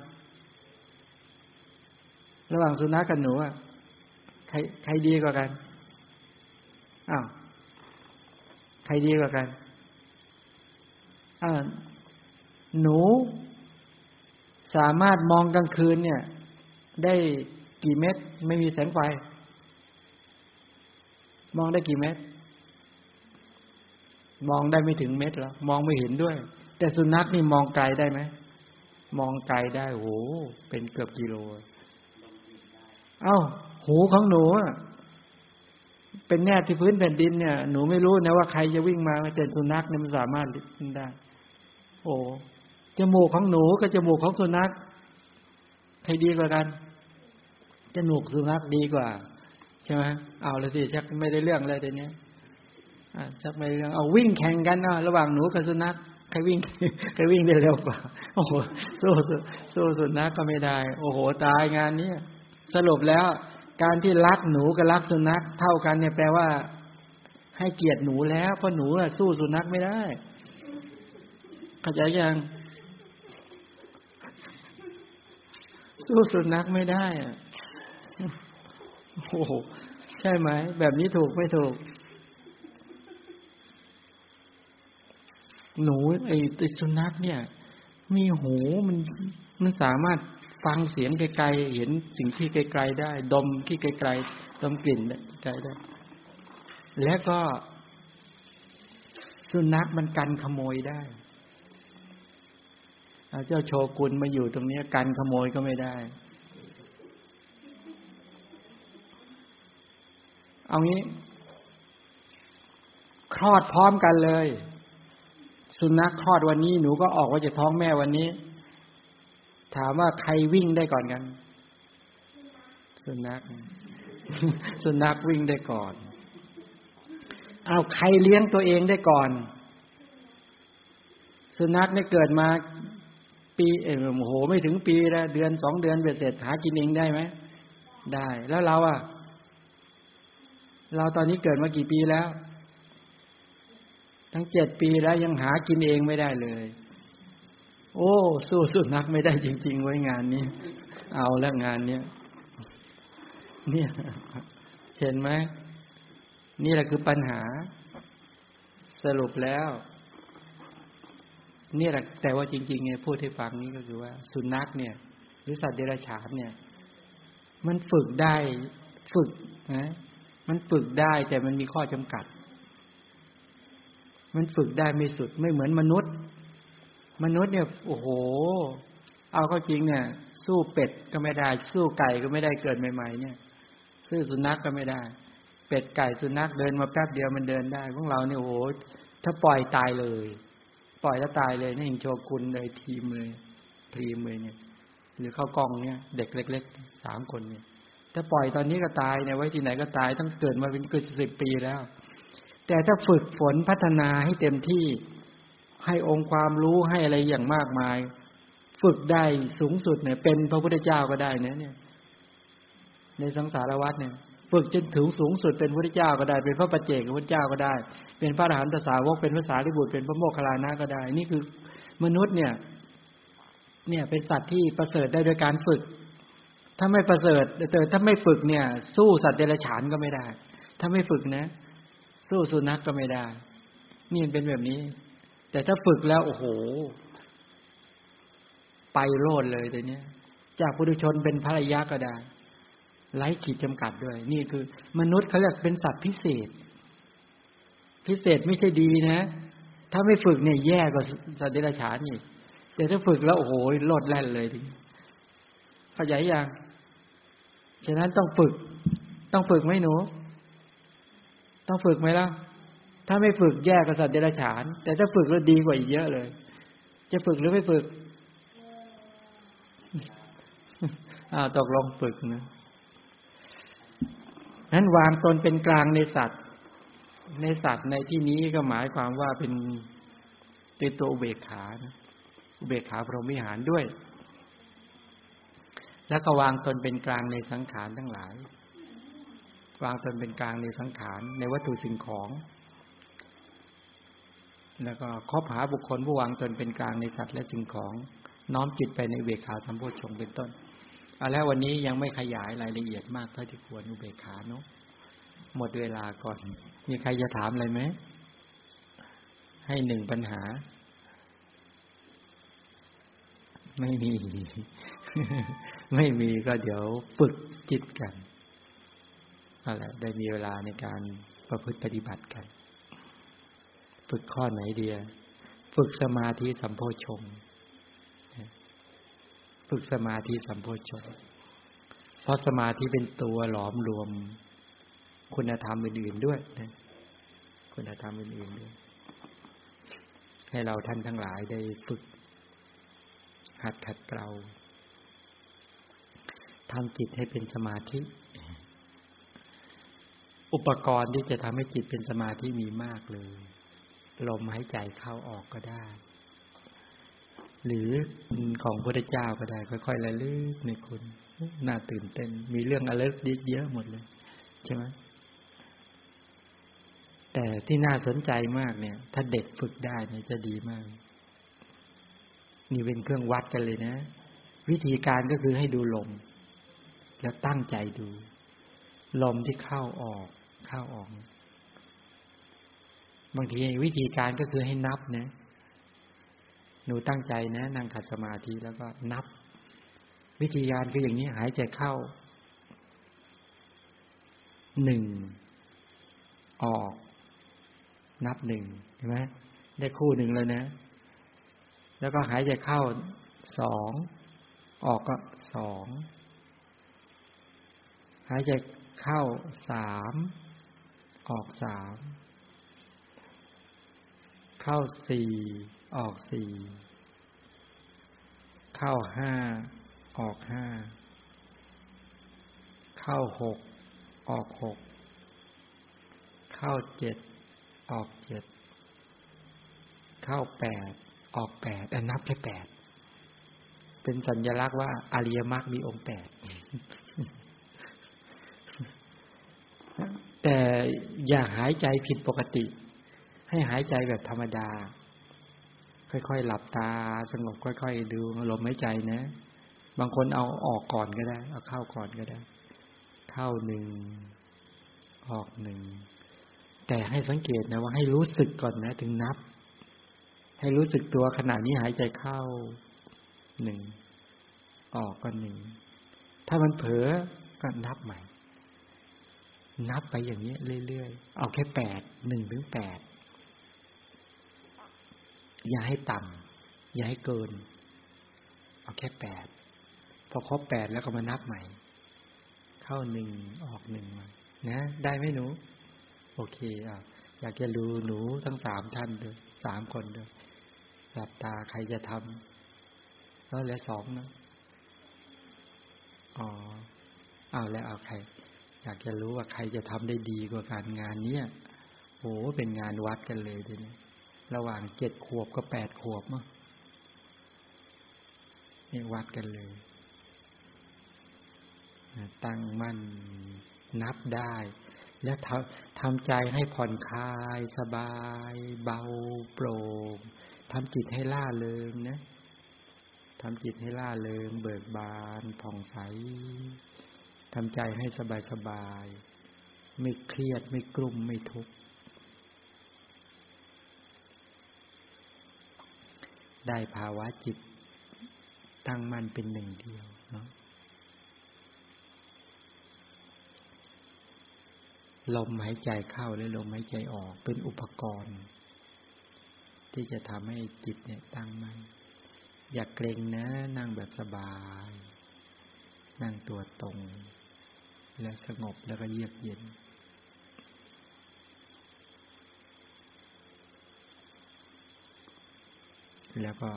ระหว่างสุนัขกกับหนูอะใครใครดีกว่ากันอ้าวใครดีกว่ากันอ่าหนู สามารถมองกลางคืนเนี่ย ได้กี่เม็ดไม่มีแสงไฟ มองได้กี่เม็ด มองได้ไม่ถึงเม็ดแล้วมองไม่เห็นด้วย แต่สุนัขนี่มองไกลได้ไหมมองไกลได้โหเป็นเกือบกิโล เอ้า หูของหนูเป็นแน่ที่พื้นแผ่นดินเนี่ย หนูไม่รู้นะว่าใครจะวิ่งมาแต่สุนัขเนี่ยมันสามารถได้ โอ้จมูกของหนูกับจมูกของสุนัขใครดีกว่ากันจมูกสุนัขดีกว่า ใช่ไหมเอาเลยสิชักไม่ได้เรื่องเลยเดี๋ย วนี้ชักไม่เรื่องเอาวิ่งแข่งกันนะระหว่างหนูกับสุนัขใครวิ่งใครวิ่งได้เร็วกว่า โอ้โหสู้สู้สุนัขก็ไม่ได้ โอ้โหตายงานนี้สรุปแล้ว การที่รักหนูกับรักสุนัขเท่ากันเนี่ยแปลว่า ให้เกียรติหนูแล้วเพราะหนูสู้สุนัขไม่ได้เข้าใจยังสู้สุนัขไม่ได้อะโอ้โหใช่ไหม แบบนี้ถูกไม่ถูก หนูไอ้ตัวสุนัขเนี่ย มีหูมันมันสามารถฟังเสียงไกลๆเห็นสิ่งที่ไกลๆได้ ดมที่ไกลๆดมกลิ่นไกลได้ แล้วก็ สุนัขมันกันขโมยได้เจ้าโชกุนมาอยู่ตรงนี้กันขโมยก็ไม่ได้ เอางี้ คลอดพร้อมกันเลย สุนัขคลอดวันนี้หนูก็ออกว่าจะท้องแม่วันนี้ ถามว่าใครวิ่งได้ก่อนกัน สุนัข สุนัขวิ่งได้ก่อน เอาใครเลี้ยงตัวเองได้ก่อน สุนัขเนี่ยเกิดมาปีเออโหไม่ถึงปีแล้วเดือนสองเดือนเบ็ดเสร็จหากินเองได้ไหมได้ แล้วเราอะ เราตอนนี้เกิดมากี่ปีแล้ว ทั้งเจ็ดปีแล้วยังหากินเองไม่ได้เลย โอ้ สู้สุดนัขไม่ได้จริง ๆ ไว้งานนี้ เอาแล้วงานเนี้ยเนี่ย เห็นไหมนี่แหละคือปัญหา สรุปแล้ว นี่แหละแต่ว่าจริงๆเนี่ยพูดให้ฟังนี้ก็คือว่า สุนัขเนี่ย หรือสัตว์เดรัจฉานเนี่ย มันฝึกได้ฝึกนะมันฝึกได้แต่มันมีข้อจำกัด มันฝึกได้ไม่สุดไม่เหมือนมนุษย์ มนุษย์เนี่ยโอ้โห เอาเข้าจริงเนี่ย สู้เป็ดก็ไม่ได้ สู้ไก่ก็ไม่ได้เกิดใหม่ ๆ เนี่ยสู้สุนัขกก็ไม่ได้ เป็ดไก่สุนัขเดินมาแป๊บเดียวมันเดินได้พวกเราเนี่ยโอ้โห ถ้าปล่อยตายเลย ปล่อยแล้วตายเลยนี่ยิงโชกุนเลยทีมเลยทีมเลยเนี่ย หรือเข้ากองเนี่ย เด็กเล็กๆสามคนเนี่ยถ้าปล่อยตอนนี้ก็ตายเนี่ยไว้ที่ไหนก็ตายต้องเกิดมาเป็นเกิดสิบปีแล้ว แต่ถ้าฝึกฝนพัฒนาให้เต็มที่ ให้องค์ความรู้ให้อะไรอย่างมากมาย ฝึกได้สูงสุดเนี่ย เป็นพระพุทธเจ้าก็ได้เนี่ยเนี่ย ในสังสารวัฏเนี่ย ฝึกจนถึงสูงสุดเป็นพระพุทธเจ้าก็ได้ เป็นพระปัจเจกพระพุทธเจ้าก็ได้ เป็นพระอรหันตสาวกเป็นภาษาลิบุตรเป็นพระโมคคัลลานะก็ได้ นี่คือมนุษย์เนี่ย เนี่ยเป็นสัตว์ที่ประเสริฐได้โดยการฝึก ถ้าไม่ประเสริฐแต่ถ้าไม่ฝึกเนี่ย สู้สัตว์เดรัจฉานก็ไม่ได้ ถ้าไม่ฝึกนะ สู้สุนัขกก็ไม่ได้ นี่เป็นแบบนี้ แต่ถ้าฝึกแล้วโอ้โห ไปโลดเลยแต่เนี้ย จากปุถุชนเป็นภรรยาก็ได้ไร้ขีดจำกัดด้วย นี่คือ มนุษย์เขาเรียกเป็นสัตว์พิเศษ พิเศษไม่ใช่ดีนะ ถ้าไม่ฝึกเนี่ยแย่กว่าสัตว์เดรัจฉานอีกแต่ถ้าฝึกแล้วโอ้โหโลดแล่นเลยทีเข้าใจยังฉะนั้นต้องฝึก ต้องฝึกไหมหนู ต้องฝึกไหมล่ะ ถ้าไม่ฝึกแย่กว่าสัตว์เดรัจฉาน แต่ถ้าฝึกแล้วดีกว่าอีกเยอะเลย จะฝึกหรือไม่ฝึกอ้าวตกลงฝึกนะนั้นวางตนเป็นกลางในสัตว์ ในสัตว์ในที่นี้ก็หมายความว่าเป็นเป็นตัวอุเบกขานะอุเบกขาพรหมิหารด้วย แล้วก็วางตนเป็นกลางในสังขารทั้งหลาย วางตนเป็นกลางในสังขารในวัตถุสิ่งของ แล้วก็คบหาบุคคลผู้วางตนเป็นกลางในสัตว์และสิ่งของ น้อมจิตไปในเบขาสัมโพชงเป็นต้นเอาแล้ววันนี้ยังไม่ขยายรายละเอียดมากเท่าที่ควรอุเบกขาเนาะหมดเวลาก่อน มีใครจะถามอะไรไหมให้หนึ่งปัญหา ไม่มี ไม่มีก็เดี๋ยวฝึกจิตกัน อะไรได้มีเวลาในการประพฤติปฏิบัติกัน ฝึกข้อไหนเดีย ฝึกสมาธิสัมโพชงฝึกสมาธิสัมโพชฌงเพราะสมาธิเป็นตัวหลอมรวม คุณธรรมอื่นๆด้วยนะคุณธรรมอื่นๆด้วย ให้เราท่านทั้งหลายได้ฝึก หัดขัดเกลาทำจิตให้เป็นสมาธิ อุปกรณ์ที่จะทำให้จิตเป็นสมาธิมีมากเลย ลมหายใจเข้าออกก็ได้ หรือของพระเจ้าก็ได้ ค่อยๆระลึกในคุณน่าตื่นเต้น มีเรื่องอะไรเยอะหมดเลย ใช่ไหมแต่ที่น่าสนใจมากเนี่ย ถ้าเด็กฝึกได้เนี่ยจะดีมาก นี่เป็นเครื่องวัดกันเลยนะ วิธีการก็คือให้ดูลม แล้วตั้งใจดู ลมที่เข้าออก เข้าออก บางทีวิธีการก็คือให้นับนะ หนูตั้งใจนะนั่งขัดสมาธิแล้วก็นับ วิธีการคืออย่างนี้หายใจเข้าหนึ่งออก นับหนึ่งเห็นไหมได้คู่หนึ่งเลยนะ แล้วก็หายใจเข้าสองออกก็สองหายใจเข้าสาม ออกสามเข้าสี่ออกสี่เข้าห้าออกห้าเข้าหกออกหกเข้าเจ็ดออกเจ็ดเข้าแปดออกแปดแต่นับแค่แปดเป็นสัญลักษณ์ว่าอริยมรรคมีองค์แปด แต่อย่าหายใจผิดปกติ ให้หายใจแบบธรรมดา ค่อยๆหลับตาสงบค่อย ๆ ดูลมหายใจนะ บางคนเอาออกก่อนก็ได้ เอาเข้าก่อนก็ได้ เข้าหนึ่งออกหนึ่งแต่ให้สังเกตนะว่าให้รู้สึกก่อนนะถึงนับ ให้รู้สึกตัวขณะนี้หายใจเข้าหนึ่งออกก็หนึ่งถ้ามันเผลอก็นับใหม่ นับไปอย่างนี้เรื่อยๆ เอาแค่แปดหนึ่งถึงแปดอย่าให้ต่ำอย่าให้เกิน เอาแค่แปดพอครบแปดแล้วก็มานับใหม่ เข้าหนึ่งออกหนึ่งมานะ ได้ไหมหนู โอเคอะอยากจะดูหนูทั้งสามท่านด้วยสามคนด้วยหลับตาใครจะทำแล้วเหลือสองนะอ๋อเอาแล้วเอาใคร อยากจะรู้ว่าใครจะทำได้ดีกว่าการงานเนี้ยโอ้เป็นงานวัดกันเลยทีนี้ระหว่างเจ็ดขวบกับแปดขวบมั้งนี่วัดกันเลย ตั้งมั่นนับได้ และทำทำใจให้ผ่อนคลายสบาย เบาโปร่งทำจิตให้ล่าเริงนะทำจิตให้ล่าเริง เบิกบานผ่องใส ทำใจให้สบายสบาย ไม่เครียดไม่กลุ่มไม่ทุกข์ได้ภาวะจิตตั้งมั่นเป็นหนึ่งเดียวเนาะลมหายใจเข้าและลมหายใจออกเป็นอุปกรณ์ ที่จะทำให้จิตเนี่ยตั้งมั่นอย่าเกรงนะนั่งแบบสบาย นั่งตัวตรง และสงบแล้วก็เยือกเย็น แล้วก็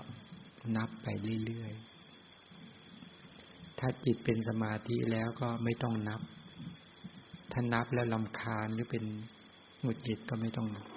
นับไปเรื่อยๆ ถ้าจิตเป็นสมาธิแล้วก็ไม่ต้องนับ ถ้านับแล้วลำคาญหรือเป็นหงุดหงิดก็ไม่ต้องนับ